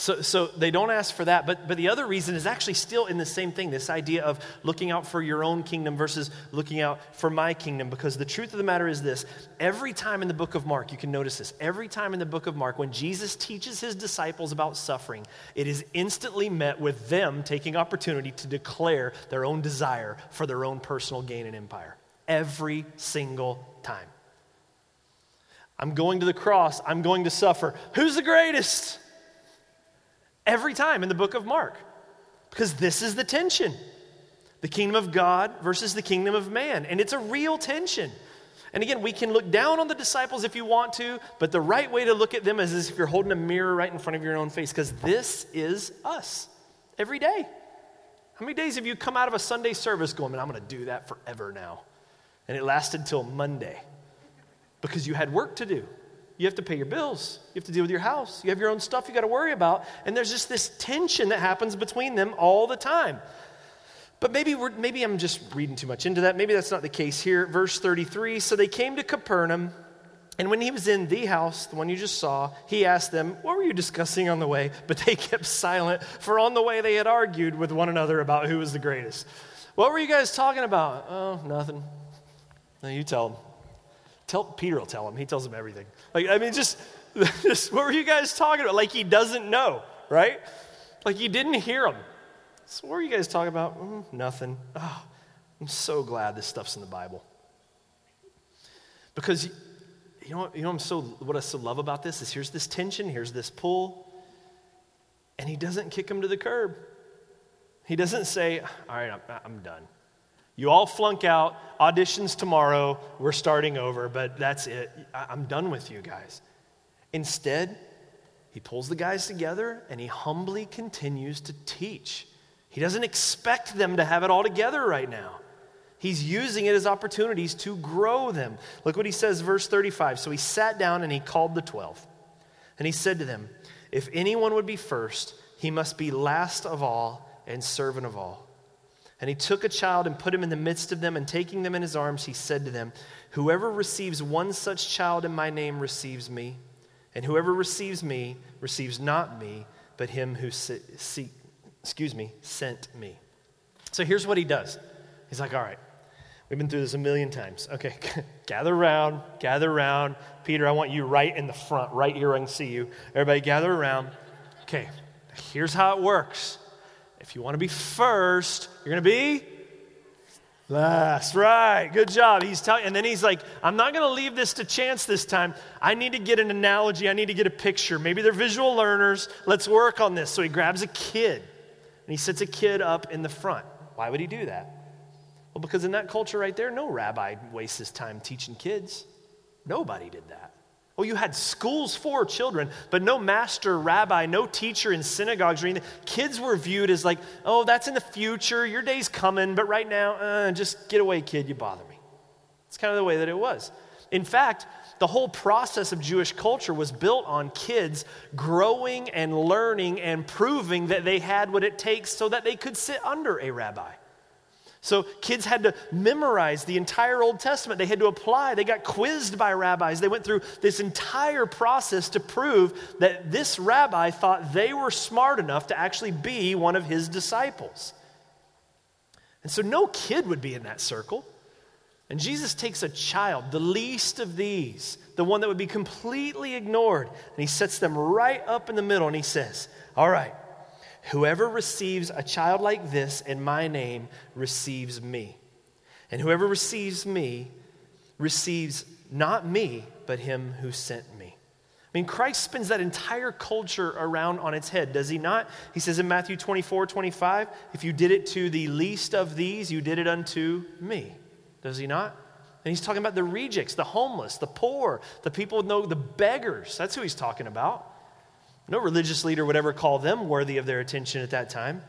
So, so they don't ask for that. But, but the other reason is actually still in the same thing this idea of looking out for your own kingdom versus looking out for my kingdom. Because the truth of the matter is this every time in the book of Mark, you can notice this, every time in the book of Mark, when Jesus teaches his disciples about suffering, it is instantly met with them taking opportunity to declare their own desire for their own personal gain and empire. Every single time. I'm going to the cross, I'm going to suffer. Who's the greatest? Every time in the book of Mark because this is the tension the kingdom of God versus the kingdom of man. And it's a real tension. And again, we can look down on the disciples if you want to, but the right way to look at them is as if you're holding a mirror right in front of your own face because this is us every day. How many days have you come out of a Sunday service going, man, I'm going to do that forever now? And it lasted till Monday because you had work to do. You have to pay your bills. You have to deal with your house. You have your own stuff you got to worry about. And there's just this tension that happens between them all the time. But maybe, maybe I'm just reading too much into that. Maybe that's not the case here. Verse 33 So they came to Capernaum, and when he was in the house, the one you just saw, he asked them, What were you discussing on the way? But they kept silent, for on the way they had argued with one another about who was the greatest. What were you guys talking about? Oh, nothing. No, you tell them. Tell, Peter will tell him. He tells him everything. Like, I mean, just, just what were you guys talking about? Like he doesn't know, right? Like you didn't hear him. So what were you guys talking about? Mm, nothing. Oh, I'm so glad this stuff's in the Bible. Because you know, you know I'm so, what I so love about this is here's this tension, here's this pull, and he doesn't kick him to the curb. He doesn't say, All right, I'm, I'm done. You all flunk out, auditions tomorrow, we're starting over, but that's it. I'm done with you guys. Instead, he pulls the guys together and he humbly continues to teach. He doesn't expect them to have it all together right now. He's using it as opportunities to grow them. Look what he says, verse 35. So he sat down and he called the 12. And he said to them, If anyone would be first, he must be last of all and servant of all. And he took a child and put him in the midst of them, and taking them in his arms, he said to them, Whoever receives one such child in my name receives me, and whoever receives me receives not me, but him who see, excuse me, sent me. So here's what he does. He's like, All right, we've been through this a million times. Okay, gather around, gather around. Peter, I want you right in the front, right here, I can see you. Everybody gather around. Okay, here's how it works. If you want to be first, you're going to be last. Right. Good job. He's telling, and then he's like, I'm not going to leave this to chance this time. I need to get an analogy. I need to get a picture. Maybe they're visual learners. Let's work on this. So he grabs a kid and he sits a kid up in the front. Why would he do that? Well, because in that culture right there, no rabbi wastes his time teaching kids. Nobody did that. Well, you had schools for children, but no master, rabbi, no teacher in synagogues or anything. Kids were viewed as like, oh, that's in the future. Your day's coming, but right now, uh, just get away, kid. You bother me. It's kind of the way that it was. In fact, the whole process of Jewish culture was built on kids growing and learning and proving that they had what it takes so that they could sit under a rabbi. So kids had to memorize the entire Old Testament. They had to apply. They got quizzed by rabbis. They went through this entire process to prove that this rabbi thought they were smart enough to actually be one of his disciples. And so no kid would be in that circle. And Jesus takes a child, the least of these, the one that would be completely ignored, and he sets them right up in the middle and he says, All right, Whoever receives a child like this in my name receives me. And whoever receives me receives not me, but him who sent me. I mean, Christ spins that entire culture around on its head, does he not? He says in Matthew 24, 25, if you did it to the least of these, you did it unto me. Does he not? And he's talking about the rejects, the homeless, the poor, the people with no, the beggars. That's who he's talking about. No religious leader would ever call them worthy of their attention at that time.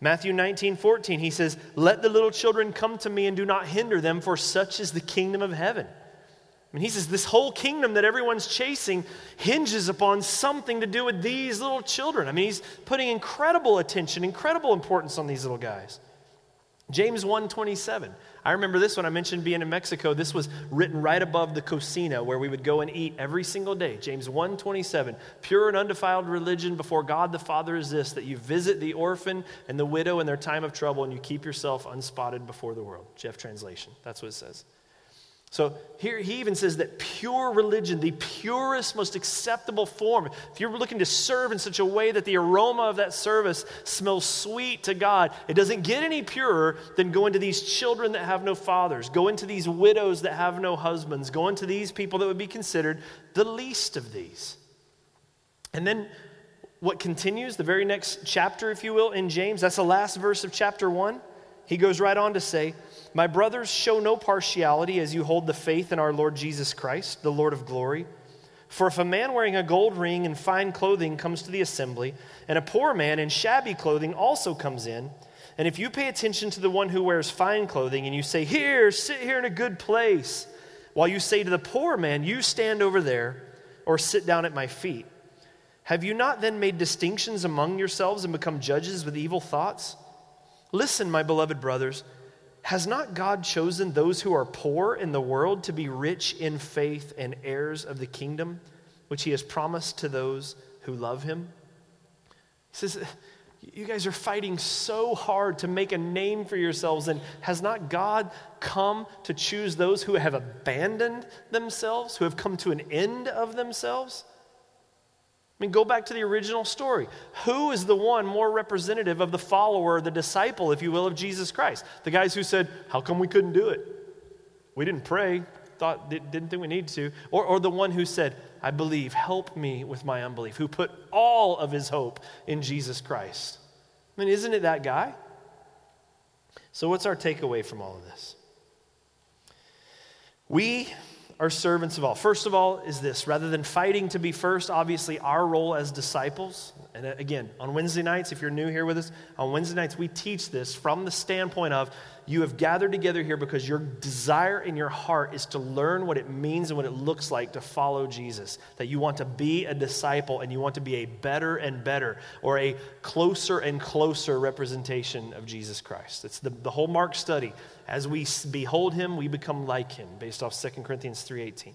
Matthew 19, 14, he says, Let the little children come to me and do not hinder them, for such is the kingdom of heaven. I mean, he says, This whole kingdom that everyone's chasing hinges upon something to do with these little children. I mean, he's putting incredible attention, incredible importance on these little guys. James 1:27. I remember this when I mentioned being in Mexico. This was written right above the cocina where we would go and eat every single day. James 1:27. Pure and undefiled religion before God the Father is this that you visit the orphan and the widow in their time of trouble and you keep yourself unspotted before the world. Jeff translation. That's what it says. So here he even says that pure religion, the purest, most acceptable form, if you're looking to serve in such a way that the aroma of that service smells sweet to God, it doesn't get any purer than going to these children that have no fathers, going to these widows that have no husbands, going to these people that would be considered the least of these. And then what continues, the very next chapter, if you will, in James, that's the last verse of chapter one. He goes right on to say, My brothers, show no partiality as you hold the faith in our Lord Jesus Christ, the Lord of glory. For if a man wearing a gold ring and fine clothing comes to the assembly, and a poor man in shabby clothing also comes in, and if you pay attention to the one who wears fine clothing and you say, Here, sit here in a good place, while you say to the poor man, You stand over there, or sit down at my feet, have you not then made distinctions among yourselves and become judges with evil thoughts? Listen, my beloved brothers, has not God chosen those who are poor in the world to be rich in faith and heirs of the kingdom, which he has promised to those who love him? He says, You guys are fighting so hard to make a name for yourselves, and has not God come to choose those who have abandoned themselves, who have come to an end of themselves? I mean, go back to the original story. Who is the one more representative of the follower, the disciple, if you will, of Jesus Christ? The guys who said, How come we couldn't do it? We didn't pray, thought, didn't think we needed to. Or, or the one who said, I believe, help me with my unbelief, who put all of his hope in Jesus Christ. I mean, isn't it that guy? So, what's our takeaway from all of this? We are servants of all. First of all, is this rather than fighting to be first, obviously, our role as disciples, And again, on Wednesday nights, if you're new here with us, on Wednesday nights, we teach this from the standpoint of you have gathered together here because your desire in your heart is to learn what it means and what it looks like to follow Jesus. That you want to be a disciple and you want to be a better and better or a closer and closer representation of Jesus Christ. It's the, the whole Mark study. As we behold him, we become like him, based off 2 Corinthians 3.18.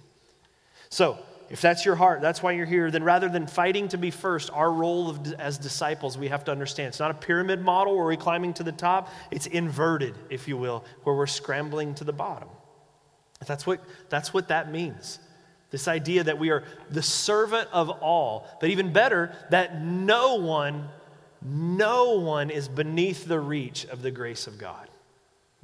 So, if that's your heart, that's why you're here, then rather than fighting to be first, our role of, as disciples, we have to understand it's not a pyramid model where we're climbing to the top, it's inverted, if you will, where we're scrambling to the bottom. That's what, that's what that means. This idea that we are the servant of all, but even better, that no one, no one is beneath the reach of the grace of God.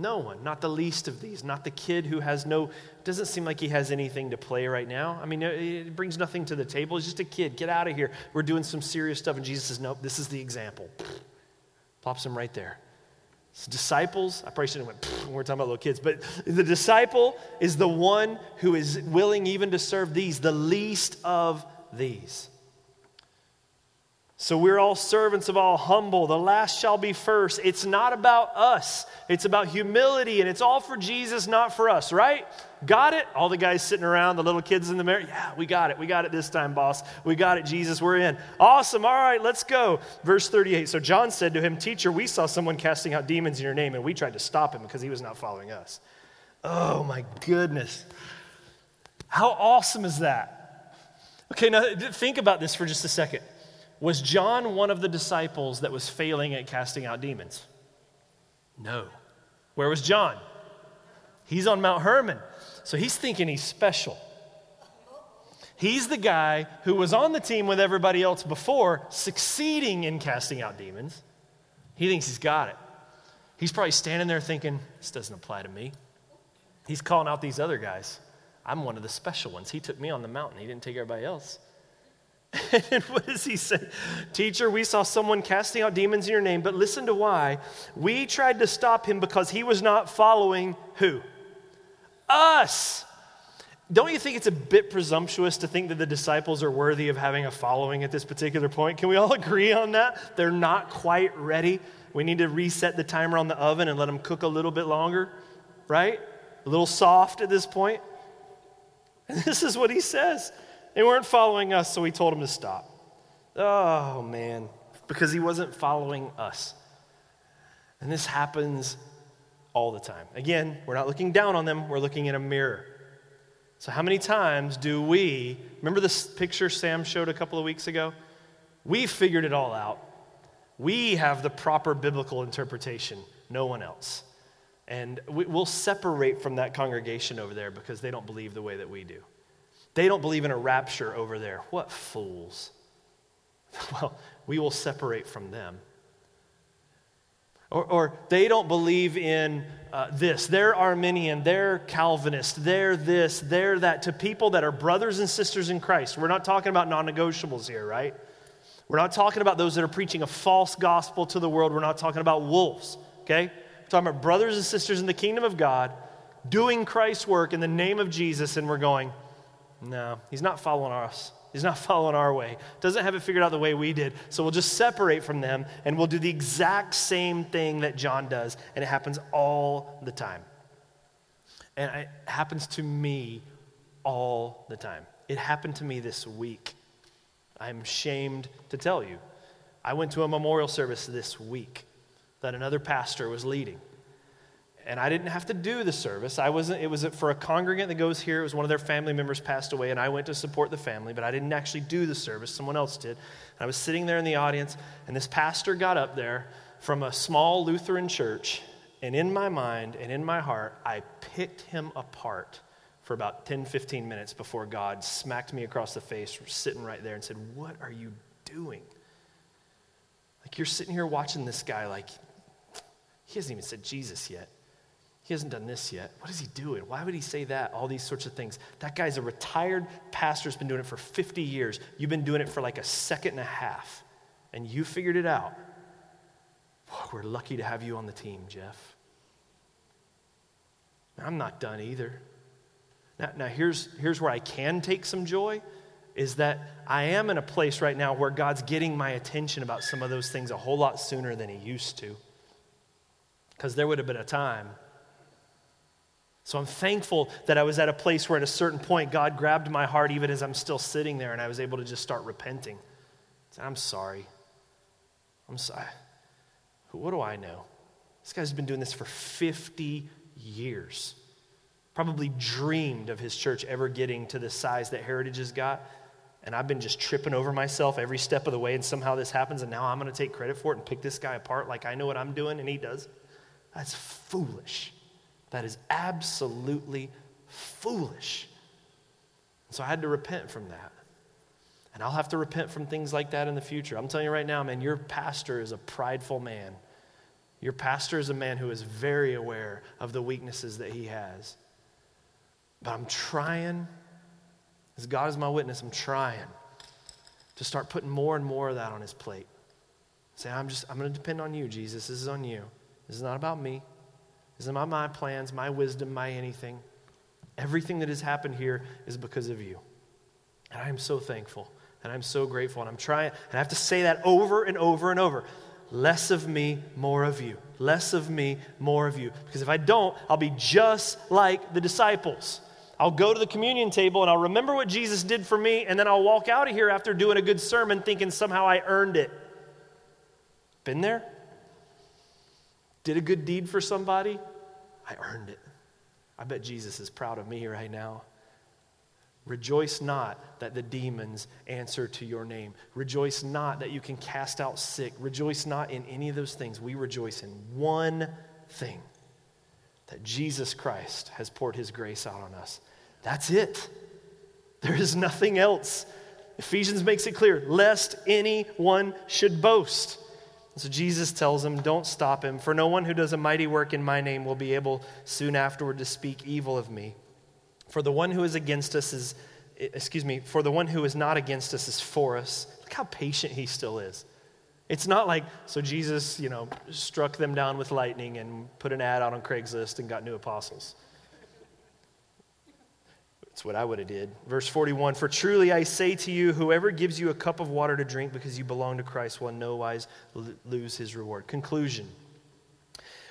No one, not the least of these, not the kid who has no, doesn't seem like he has anything to play right now. I mean, it brings nothing to the table. He's just a kid. Get out of here. We're doing some serious stuff. And Jesus says, Nope, this is the example. Plops him right there. So disciples, I probably shouldn't have went when we're talking about little kids, but the disciple is the one who is willing even to serve these, the least of these. So we're all servants of all, humble. The last shall be first. It's not about us, it's about humility, and it's all for Jesus, not for us, right? Got it? All the guys sitting around, the little kids in the mirror. Yeah, we got it. We got it this time, boss. We got it, Jesus. We're in. Awesome. All right, let's go. Verse 38. So John said to him, Teacher, we saw someone casting out demons in your name, and we tried to stop him because he was not following us. Oh, my goodness. How awesome is that? Okay, now think about this for just a second. Was John one of the disciples that was failing at casting out demons? No. Where was John? He's on Mount Hermon. So he's thinking he's special. He's the guy who was on the team with everybody else before, succeeding in casting out demons. He thinks he's got it. He's probably standing there thinking, this doesn't apply to me. He's calling out these other guys. I'm one of the special ones. He took me on the mountain, he didn't take everybody else. And what does he say? Teacher, we saw someone casting out demons in your name, but listen to why. We tried to stop him because he was not following who? Us. Don't you think it's a bit presumptuous to think that the disciples are worthy of having a following at this particular point? Can we all agree on that? They're not quite ready. We need to reset the timer on the oven and let them cook a little bit longer, right? A little soft at this point. And this is what he says. They weren't following us, so we told him to stop. Oh, man. Because he wasn't following us. And this happens all the time. Again, we're not looking down on them, we're looking in a mirror. So, how many times do we, remember this picture Sam showed a couple of weeks ago? We figured it all out. We have the proper biblical interpretation, no one else. And we'll separate from that congregation over there because they don't believe the way that we do. They don't believe in a rapture over there. What fools. Well, we will separate from them. Or, or they don't believe in uh, this. They're Arminian, they're Calvinist, they're this, they're that. To people that are brothers and sisters in Christ. We're not talking about non negotiables here, right? We're not talking about those that are preaching a false gospel to the world. We're not talking about wolves, okay? We're talking about brothers and sisters in the kingdom of God doing Christ's work in the name of Jesus, and we're going, no, he's not following us. He's not following our way. Doesn't have it figured out the way we did. So we'll just separate from them and we'll do the exact same thing that John does. And it happens all the time. And it happens to me all the time. It happened to me this week. I'm ashamed to tell you. I went to a memorial service this week that another pastor was leading and I didn't have to do the service. I wasn't, it was for a congregant that goes here. It was one of their family members passed away, and I went to support the family, but I didn't actually do the service. Someone else did. And I was sitting there in the audience, and this pastor got up there from a small Lutheran church, and in my mind and in my heart, I picked him apart for about 10, 15 minutes before God smacked me across the face, sitting right there, and said, What are you doing? Like, you're sitting here watching this guy, like, he hasn't even said Jesus yet. He hasn't done this yet. What is he doing? Why would he say that? All these sorts of things. That guy's a retired pastor, has been doing it for 50 years. You've been doing it for like a second and a half, and you figured it out. Boy, we're lucky to have you on the team, Jeff. I'm not done either. Now, now here's, here's where I can take some joy is that I am in a place right now where God's getting my attention about some of those things a whole lot sooner than He used to. Because there would have been a time. So I'm thankful that I was at a place where at a certain point God grabbed my heart even as I'm still sitting there and I was able to just start repenting. I'm sorry. I'm sorry. What do I know? This guy's been doing this for 50 years. Probably dreamed of his church ever getting to the size that Heritage has got. And I've been just tripping over myself every step of the way, and somehow this happens, and now I'm going to take credit for it and pick this guy apart like I know what I'm doing and he does. That's foolish. That is absolutely foolish. So I had to repent from that. And I'll have to repent from things like that in the future. I'm telling you right now, man, your pastor is a prideful man. Your pastor is a man who is very aware of the weaknesses that he has. But I'm trying, as God is my witness, I'm trying to start putting more and more of that on his plate. Say, I'm just, I'm going to depend on you, Jesus. This is on you. This is not about me. Is not my plans, my wisdom, my anything. Everything that has happened here is because of you. And I am so thankful and I'm so grateful. And I'm trying, and I have to say that over and over and over. Less of me, more of you. Less of me, more of you. Because if I don't, I'll be just like the disciples. I'll go to the communion table and I'll remember what Jesus did for me, and then I'll walk out of here after doing a good sermon thinking somehow I earned it. Been there? Did a good deed for somebody? I earned it. I bet Jesus is proud of me right now. Rejoice not that the demons answer to your name. Rejoice not that you can cast out sick. Rejoice not in any of those things. We rejoice in one thing that Jesus Christ has poured his grace out on us. That's it. There is nothing else. Ephesians makes it clear lest anyone should boast. So Jesus tells him, Don't stop him, for no one who does a mighty work in my name will be able soon afterward to speak evil of me. For the one who is against us is, excuse me, for the one who is not against us is for us. Look how patient he still is. It's not like, so Jesus, you know, struck them down with lightning and put an ad out on Craigslist and got new apostles. That's what I would have did. Verse 41, For truly I say to you, whoever gives you a cup of water to drink because you belong to Christ will in no wise lose his reward. Conclusion.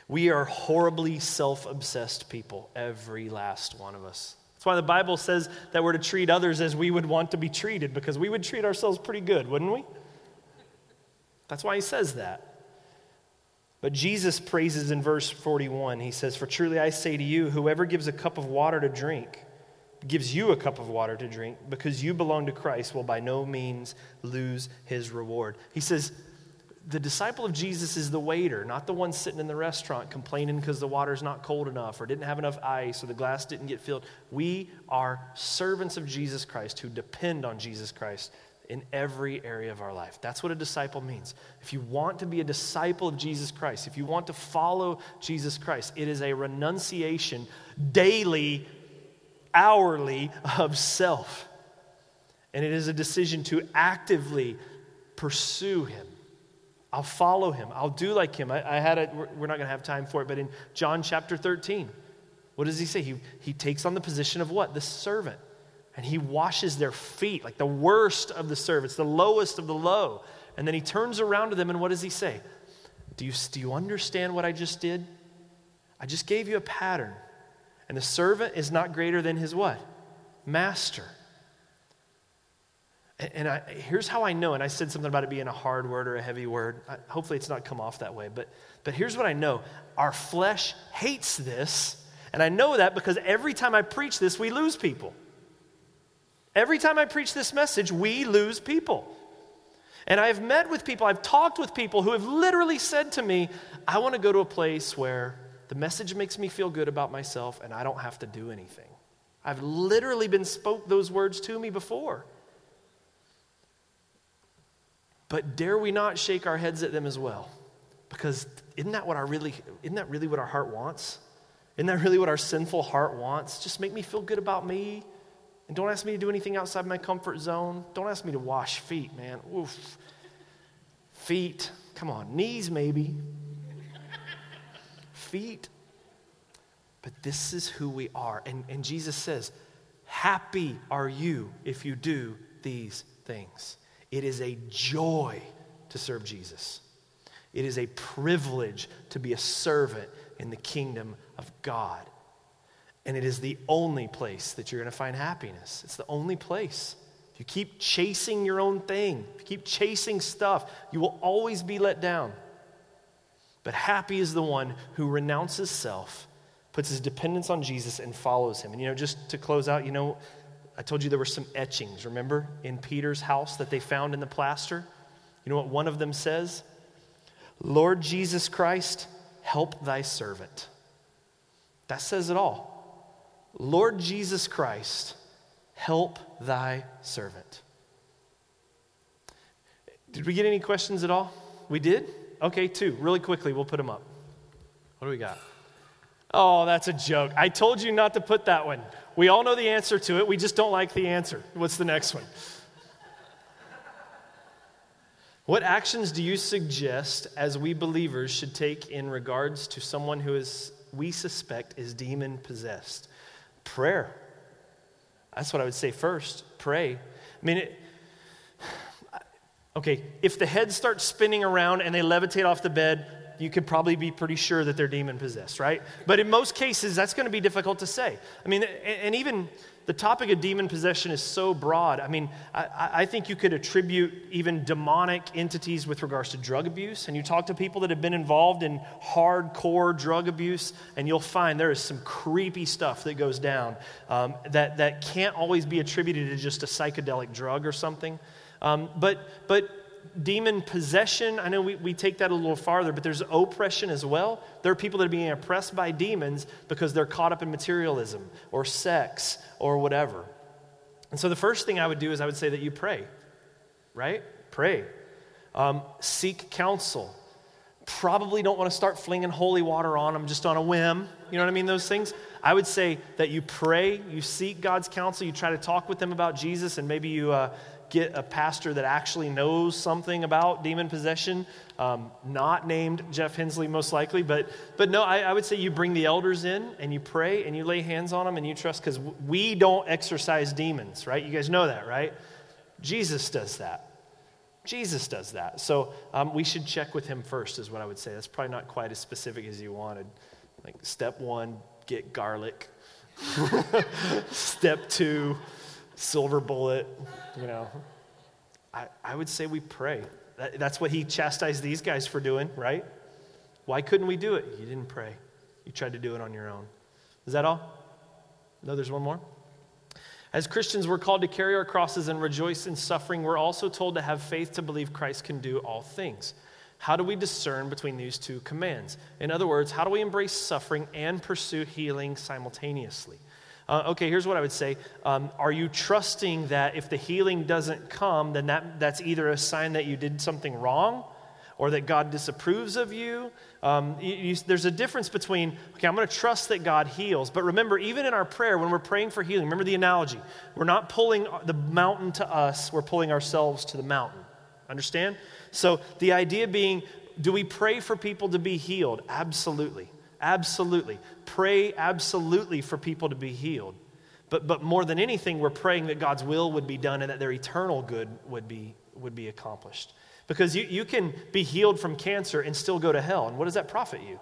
We are horribly self obsessed people, every last one of us. That's why the Bible says that we're to treat others as we would want to be treated, because we would treat ourselves pretty good, wouldn't we? That's why he says that. But Jesus praises in verse 41. He says, For truly I say to you, whoever gives a cup of water to drink, gives you a cup of water to drink, because you belong to Christ, will by no means lose his reward. He says, the disciple of Jesus is the waiter, not the one sitting in the restaurant complaining because the water's not cold enough or didn't have enough ice or the glass didn't get filled. We are servants of Jesus Christ who depend on Jesus Christ in every area of our life. That's what a disciple means. If you want to be a disciple of Jesus Christ, if you want to follow Jesus Christ, it is a renunciation daily, hourly of self. And it is a decision to actively pursue Him I'll follow him. I'll do like him. I, I had a, we're not going to have time for it, but in John chapter 13, what does he say? He, he takes on the position of what? The servant. And he washes their feet, like the worst of the servants, the lowest of the low. And then he turns around to them, and what does he say? Do you, do you understand what I just did? I just gave you a pattern. And the servant is not greater than his what? Master. And I, here's how I know, and I said something about it being a hard word or a heavy word. I, hopefully, it's not come off that way. But, but here's what I know our flesh hates this. And I know that because every time I preach this, we lose people. Every time I preach this message, we lose people. And I've met with people, I've talked with people who have literally said to me, I want to go to a place where the message makes me feel good about myself and I don't have to do anything. I've literally been spoke those words to me before. But dare we not shake our heads at them as well? Because isn't that what our really isn't that really what our heart wants? Isn't that really what our sinful heart wants? Just make me feel good about me. And don't ask me to do anything outside my comfort zone. Don't ask me to wash feet, man. Oof. Feet. Come on. Knees, maybe. Feet. But this is who we are. And, and Jesus says, Happy are you if you do these things. It is a joy to serve Jesus. It is a privilege to be a servant in the kingdom of God. And it is the only place that you're going to find happiness. It's the only place. If you keep chasing your own thing, if you keep chasing stuff, you will always be let down. But happy is the one who renounces self, puts his dependence on Jesus, and follows him. And you know, just to close out, you know, I told you there were some etchings, remember, in Peter's house that they found in the plaster? You know what one of them says? Lord Jesus Christ, help thy servant. That says it all. Lord Jesus Christ, help thy servant. Did we get any questions at all? We did? Okay, two. Really quickly, we'll put them up. What do we got? Oh, that's a joke. I told you not to put that one. We all know the answer to it, we just don't like the answer. What's the next one? What actions do you suggest as we believers should take in regards to someone who is we suspect is demon possessed? Prayer. That's what I would say first. Pray. I mean, it, okay, if the head starts spinning around and they levitate off the bed, you could probably be pretty sure that they're demon possessed, right? But in most cases, that's going to be difficult to say. I mean, and even the topic of demon possession is so broad. I mean, I, I, think you could attribute even demonic entities with regards to drug abuse. And you talk to people that have been involved in hardcore drug abuse, and you'll find there is some creepy stuff that goes down um, that, that can't always be attributed to just a psychedelic drug or something. Um, but, but demon possession, I know we, we take that a little farther, but there's oppression as well. There are people that are being oppressed by demons because they're caught up in materialism or sex or whatever. And so the first thing I would do is I would say that you pray, right? Pray. Um, seek counsel. Probably don't want to start flinging holy water on them just on a whim. You know what I mean? Those things. I would say that you pray, you seek God's counsel, you try to talk with them about Jesus, and maybe you, uh, get a pastor that actually knows something about demon possession, um, not named Jeff Hensley, most likely. But, but no, I, I, would say you bring the elders in and you pray and you lay hands on them and you trust because we don't exorcise demons, right? You guys know that, right? Jesus does that. Jesus does that. So um, we should check with him first, is what I would say. That's probably not quite as specific as you wanted. Like step one, get garlic. step two, silver bullet, you know. I, I would say we pray. That, that's what he chastised these guys for doing, right? Why couldn't we do it? You didn't pray. You tried to do it on your own. Is that all? No, there's one more. As Christians, we're called to carry our crosses and rejoice in suffering. We're also told to have faith to believe Christ can do all things. How do we discern between these two commands? In other words, how do we embrace suffering and pursue healing simultaneously? Uh, okay, here's what I would say. Um, are you trusting that if the healing doesn't come, then that, that's either a sign that you did something wrong or that God disapproves of you? Um, you, you there's a difference between, okay, I'm going to trust that God heals. But remember, even in our prayer, when we're praying for healing, remember the analogy. We're not pulling the mountain to us, we're pulling ourselves to the mountain. Understand? So the idea being, do we pray for people to be healed? Absolutely. Absolutely. Pray absolutely for people to be healed. But, but more than anything, we're praying that God's will would be done and that their eternal good would be, would be accomplished. Because you, you can be healed from cancer and still go to hell. And what does that profit you?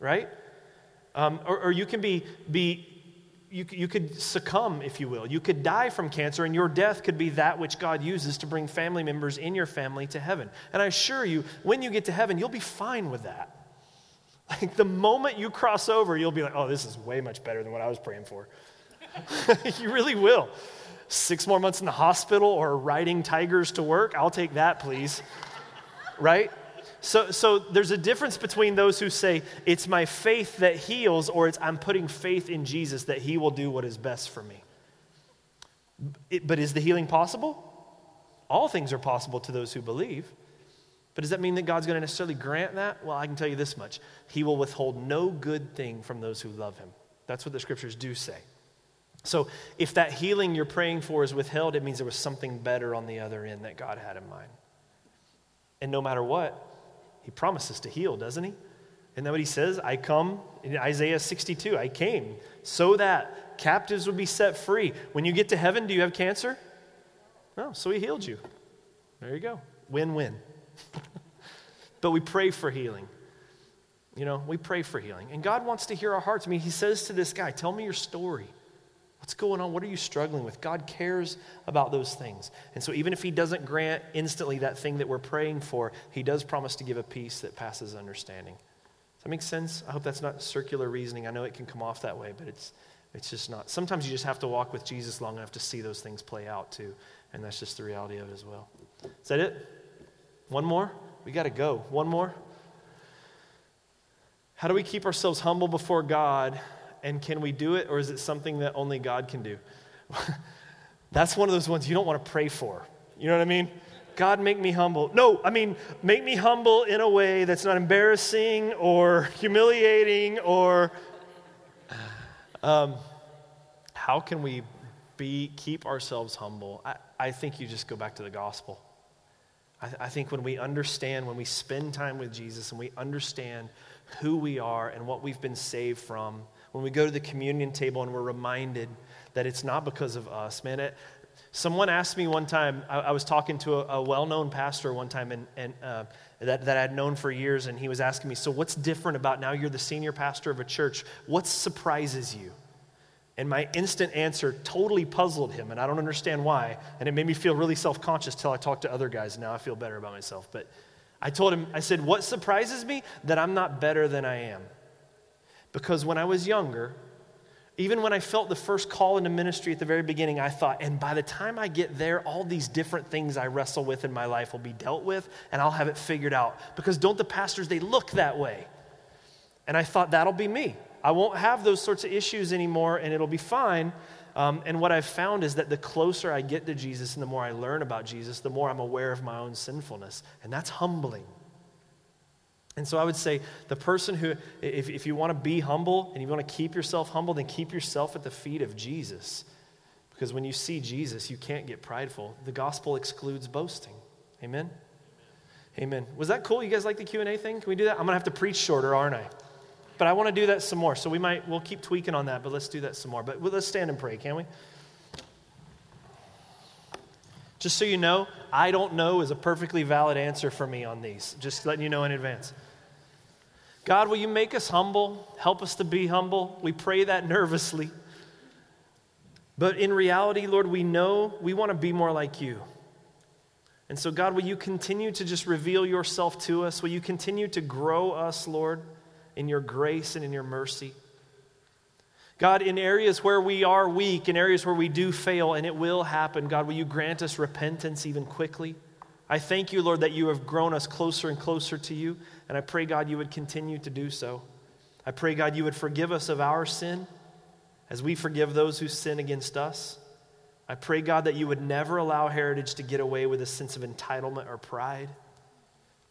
Right? Um, or, or you can be, be you, you could succumb, if you will. You could die from cancer, and your death could be that which God uses to bring family members in your family to heaven. And I assure you, when you get to heaven, you'll be fine with that. Like the moment you cross over, you'll be like, oh, this is way much better than what I was praying for. you really will. Six more months in the hospital or riding tigers to work, I'll take that, please. right? So, so there's a difference between those who say, it's my faith that heals, or it's I'm putting faith in Jesus that he will do what is best for me. It, but is the healing possible? All things are possible to those who believe. But does that mean that God's going to necessarily grant that? Well, I can tell you this much He will withhold no good thing from those who love Him. That's what the scriptures do say. So if that healing you're praying for is withheld, it means there was something better on the other end that God had in mind. And no matter what, He promises to heal, doesn't He? Isn't that what He says? I come, in Isaiah 62, I came so that captives would be set free. When you get to heaven, do you have cancer? Oh, so he healed you. There you go. Win win. but we pray for healing. You know, we pray for healing. And God wants to hear our hearts. I mean, he says to this guy, Tell me your story. What's going on? What are you struggling with? God cares about those things. And so, even if He doesn't grant instantly that thing that we're praying for, He does promise to give a peace that passes understanding. Does that make sense? I hope that's not circular reasoning. I know it can come off that way, but it's, it's just not. Sometimes you just have to walk with Jesus long enough to see those things play out, too. And that's just the reality of it as well. Is that it? One more? We got to go. One more? How do we keep ourselves humble before God and can we do it, or is it something that only God can do? That's one of those ones you don't want to pray for. You know what I mean? God, make me humble. No, I mean, make me humble in a way that's not embarrassing or humiliating or. Um, how can we be, keep ourselves humble? I, I think you just go back to the gospel. I, I think when we understand, when we spend time with Jesus and we understand who we are and what we've been saved from, when we go to the communion table and we're reminded that it's not because of us. Man, it, someone asked me one time, I, I was talking to a, a well known pastor one time and, and uh, that, that I'd known for years, and he was asking me, So, what's different about now you're the senior pastor of a church? What surprises you? And my instant answer totally puzzled him, and I don't understand why. And it made me feel really self conscious till I talked to other guys. And now I feel better about myself. But I told him, I said, What surprises me? That I'm not better than I am. Because when I was younger, even when I felt the first call into ministry at the very beginning, I thought, and by the time I get there, all these different things I wrestle with in my life will be dealt with and I'll have it figured out. Because don't the pastors, they look that way. And I thought, that'll be me. I won't have those sorts of issues anymore and it'll be fine. Um, and what I've found is that the closer I get to Jesus and the more I learn about Jesus, the more I'm aware of my own sinfulness. And that's humbling. And so I would say the person who, if, if you want to be humble and you want to keep yourself humble, then keep yourself at the feet of Jesus. Because when you see Jesus, you can't get prideful. The gospel excludes boasting. Amen? Amen. Was that cool? You guys like the Q&A thing? Can we do that? I'm going to have to preach shorter, aren't I? But I want to do that some more. So we might, we'll keep tweaking on that, but let's do that some more. But let's stand and pray, can we? Just so you know, I don't know is a perfectly valid answer for me on these. Just letting you know in advance. God, will you make us humble? Help us to be humble. We pray that nervously. But in reality, Lord, we know we want to be more like you. And so, God, will you continue to just reveal yourself to us? Will you continue to grow us, Lord, in your grace and in your mercy? God, in areas where we are weak, in areas where we do fail, and it will happen, God, will you grant us repentance even quickly? I thank you, Lord, that you have grown us closer and closer to you, and I pray, God, you would continue to do so. I pray, God, you would forgive us of our sin as we forgive those who sin against us. I pray, God, that you would never allow Heritage to get away with a sense of entitlement or pride.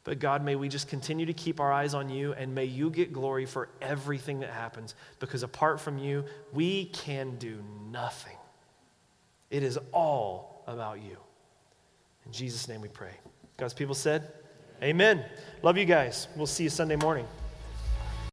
But God, may we just continue to keep our eyes on you and may you get glory for everything that happens because apart from you, we can do nothing. It is all about you. In Jesus' name we pray. God's people said, Amen. Love you guys. We'll see you Sunday morning.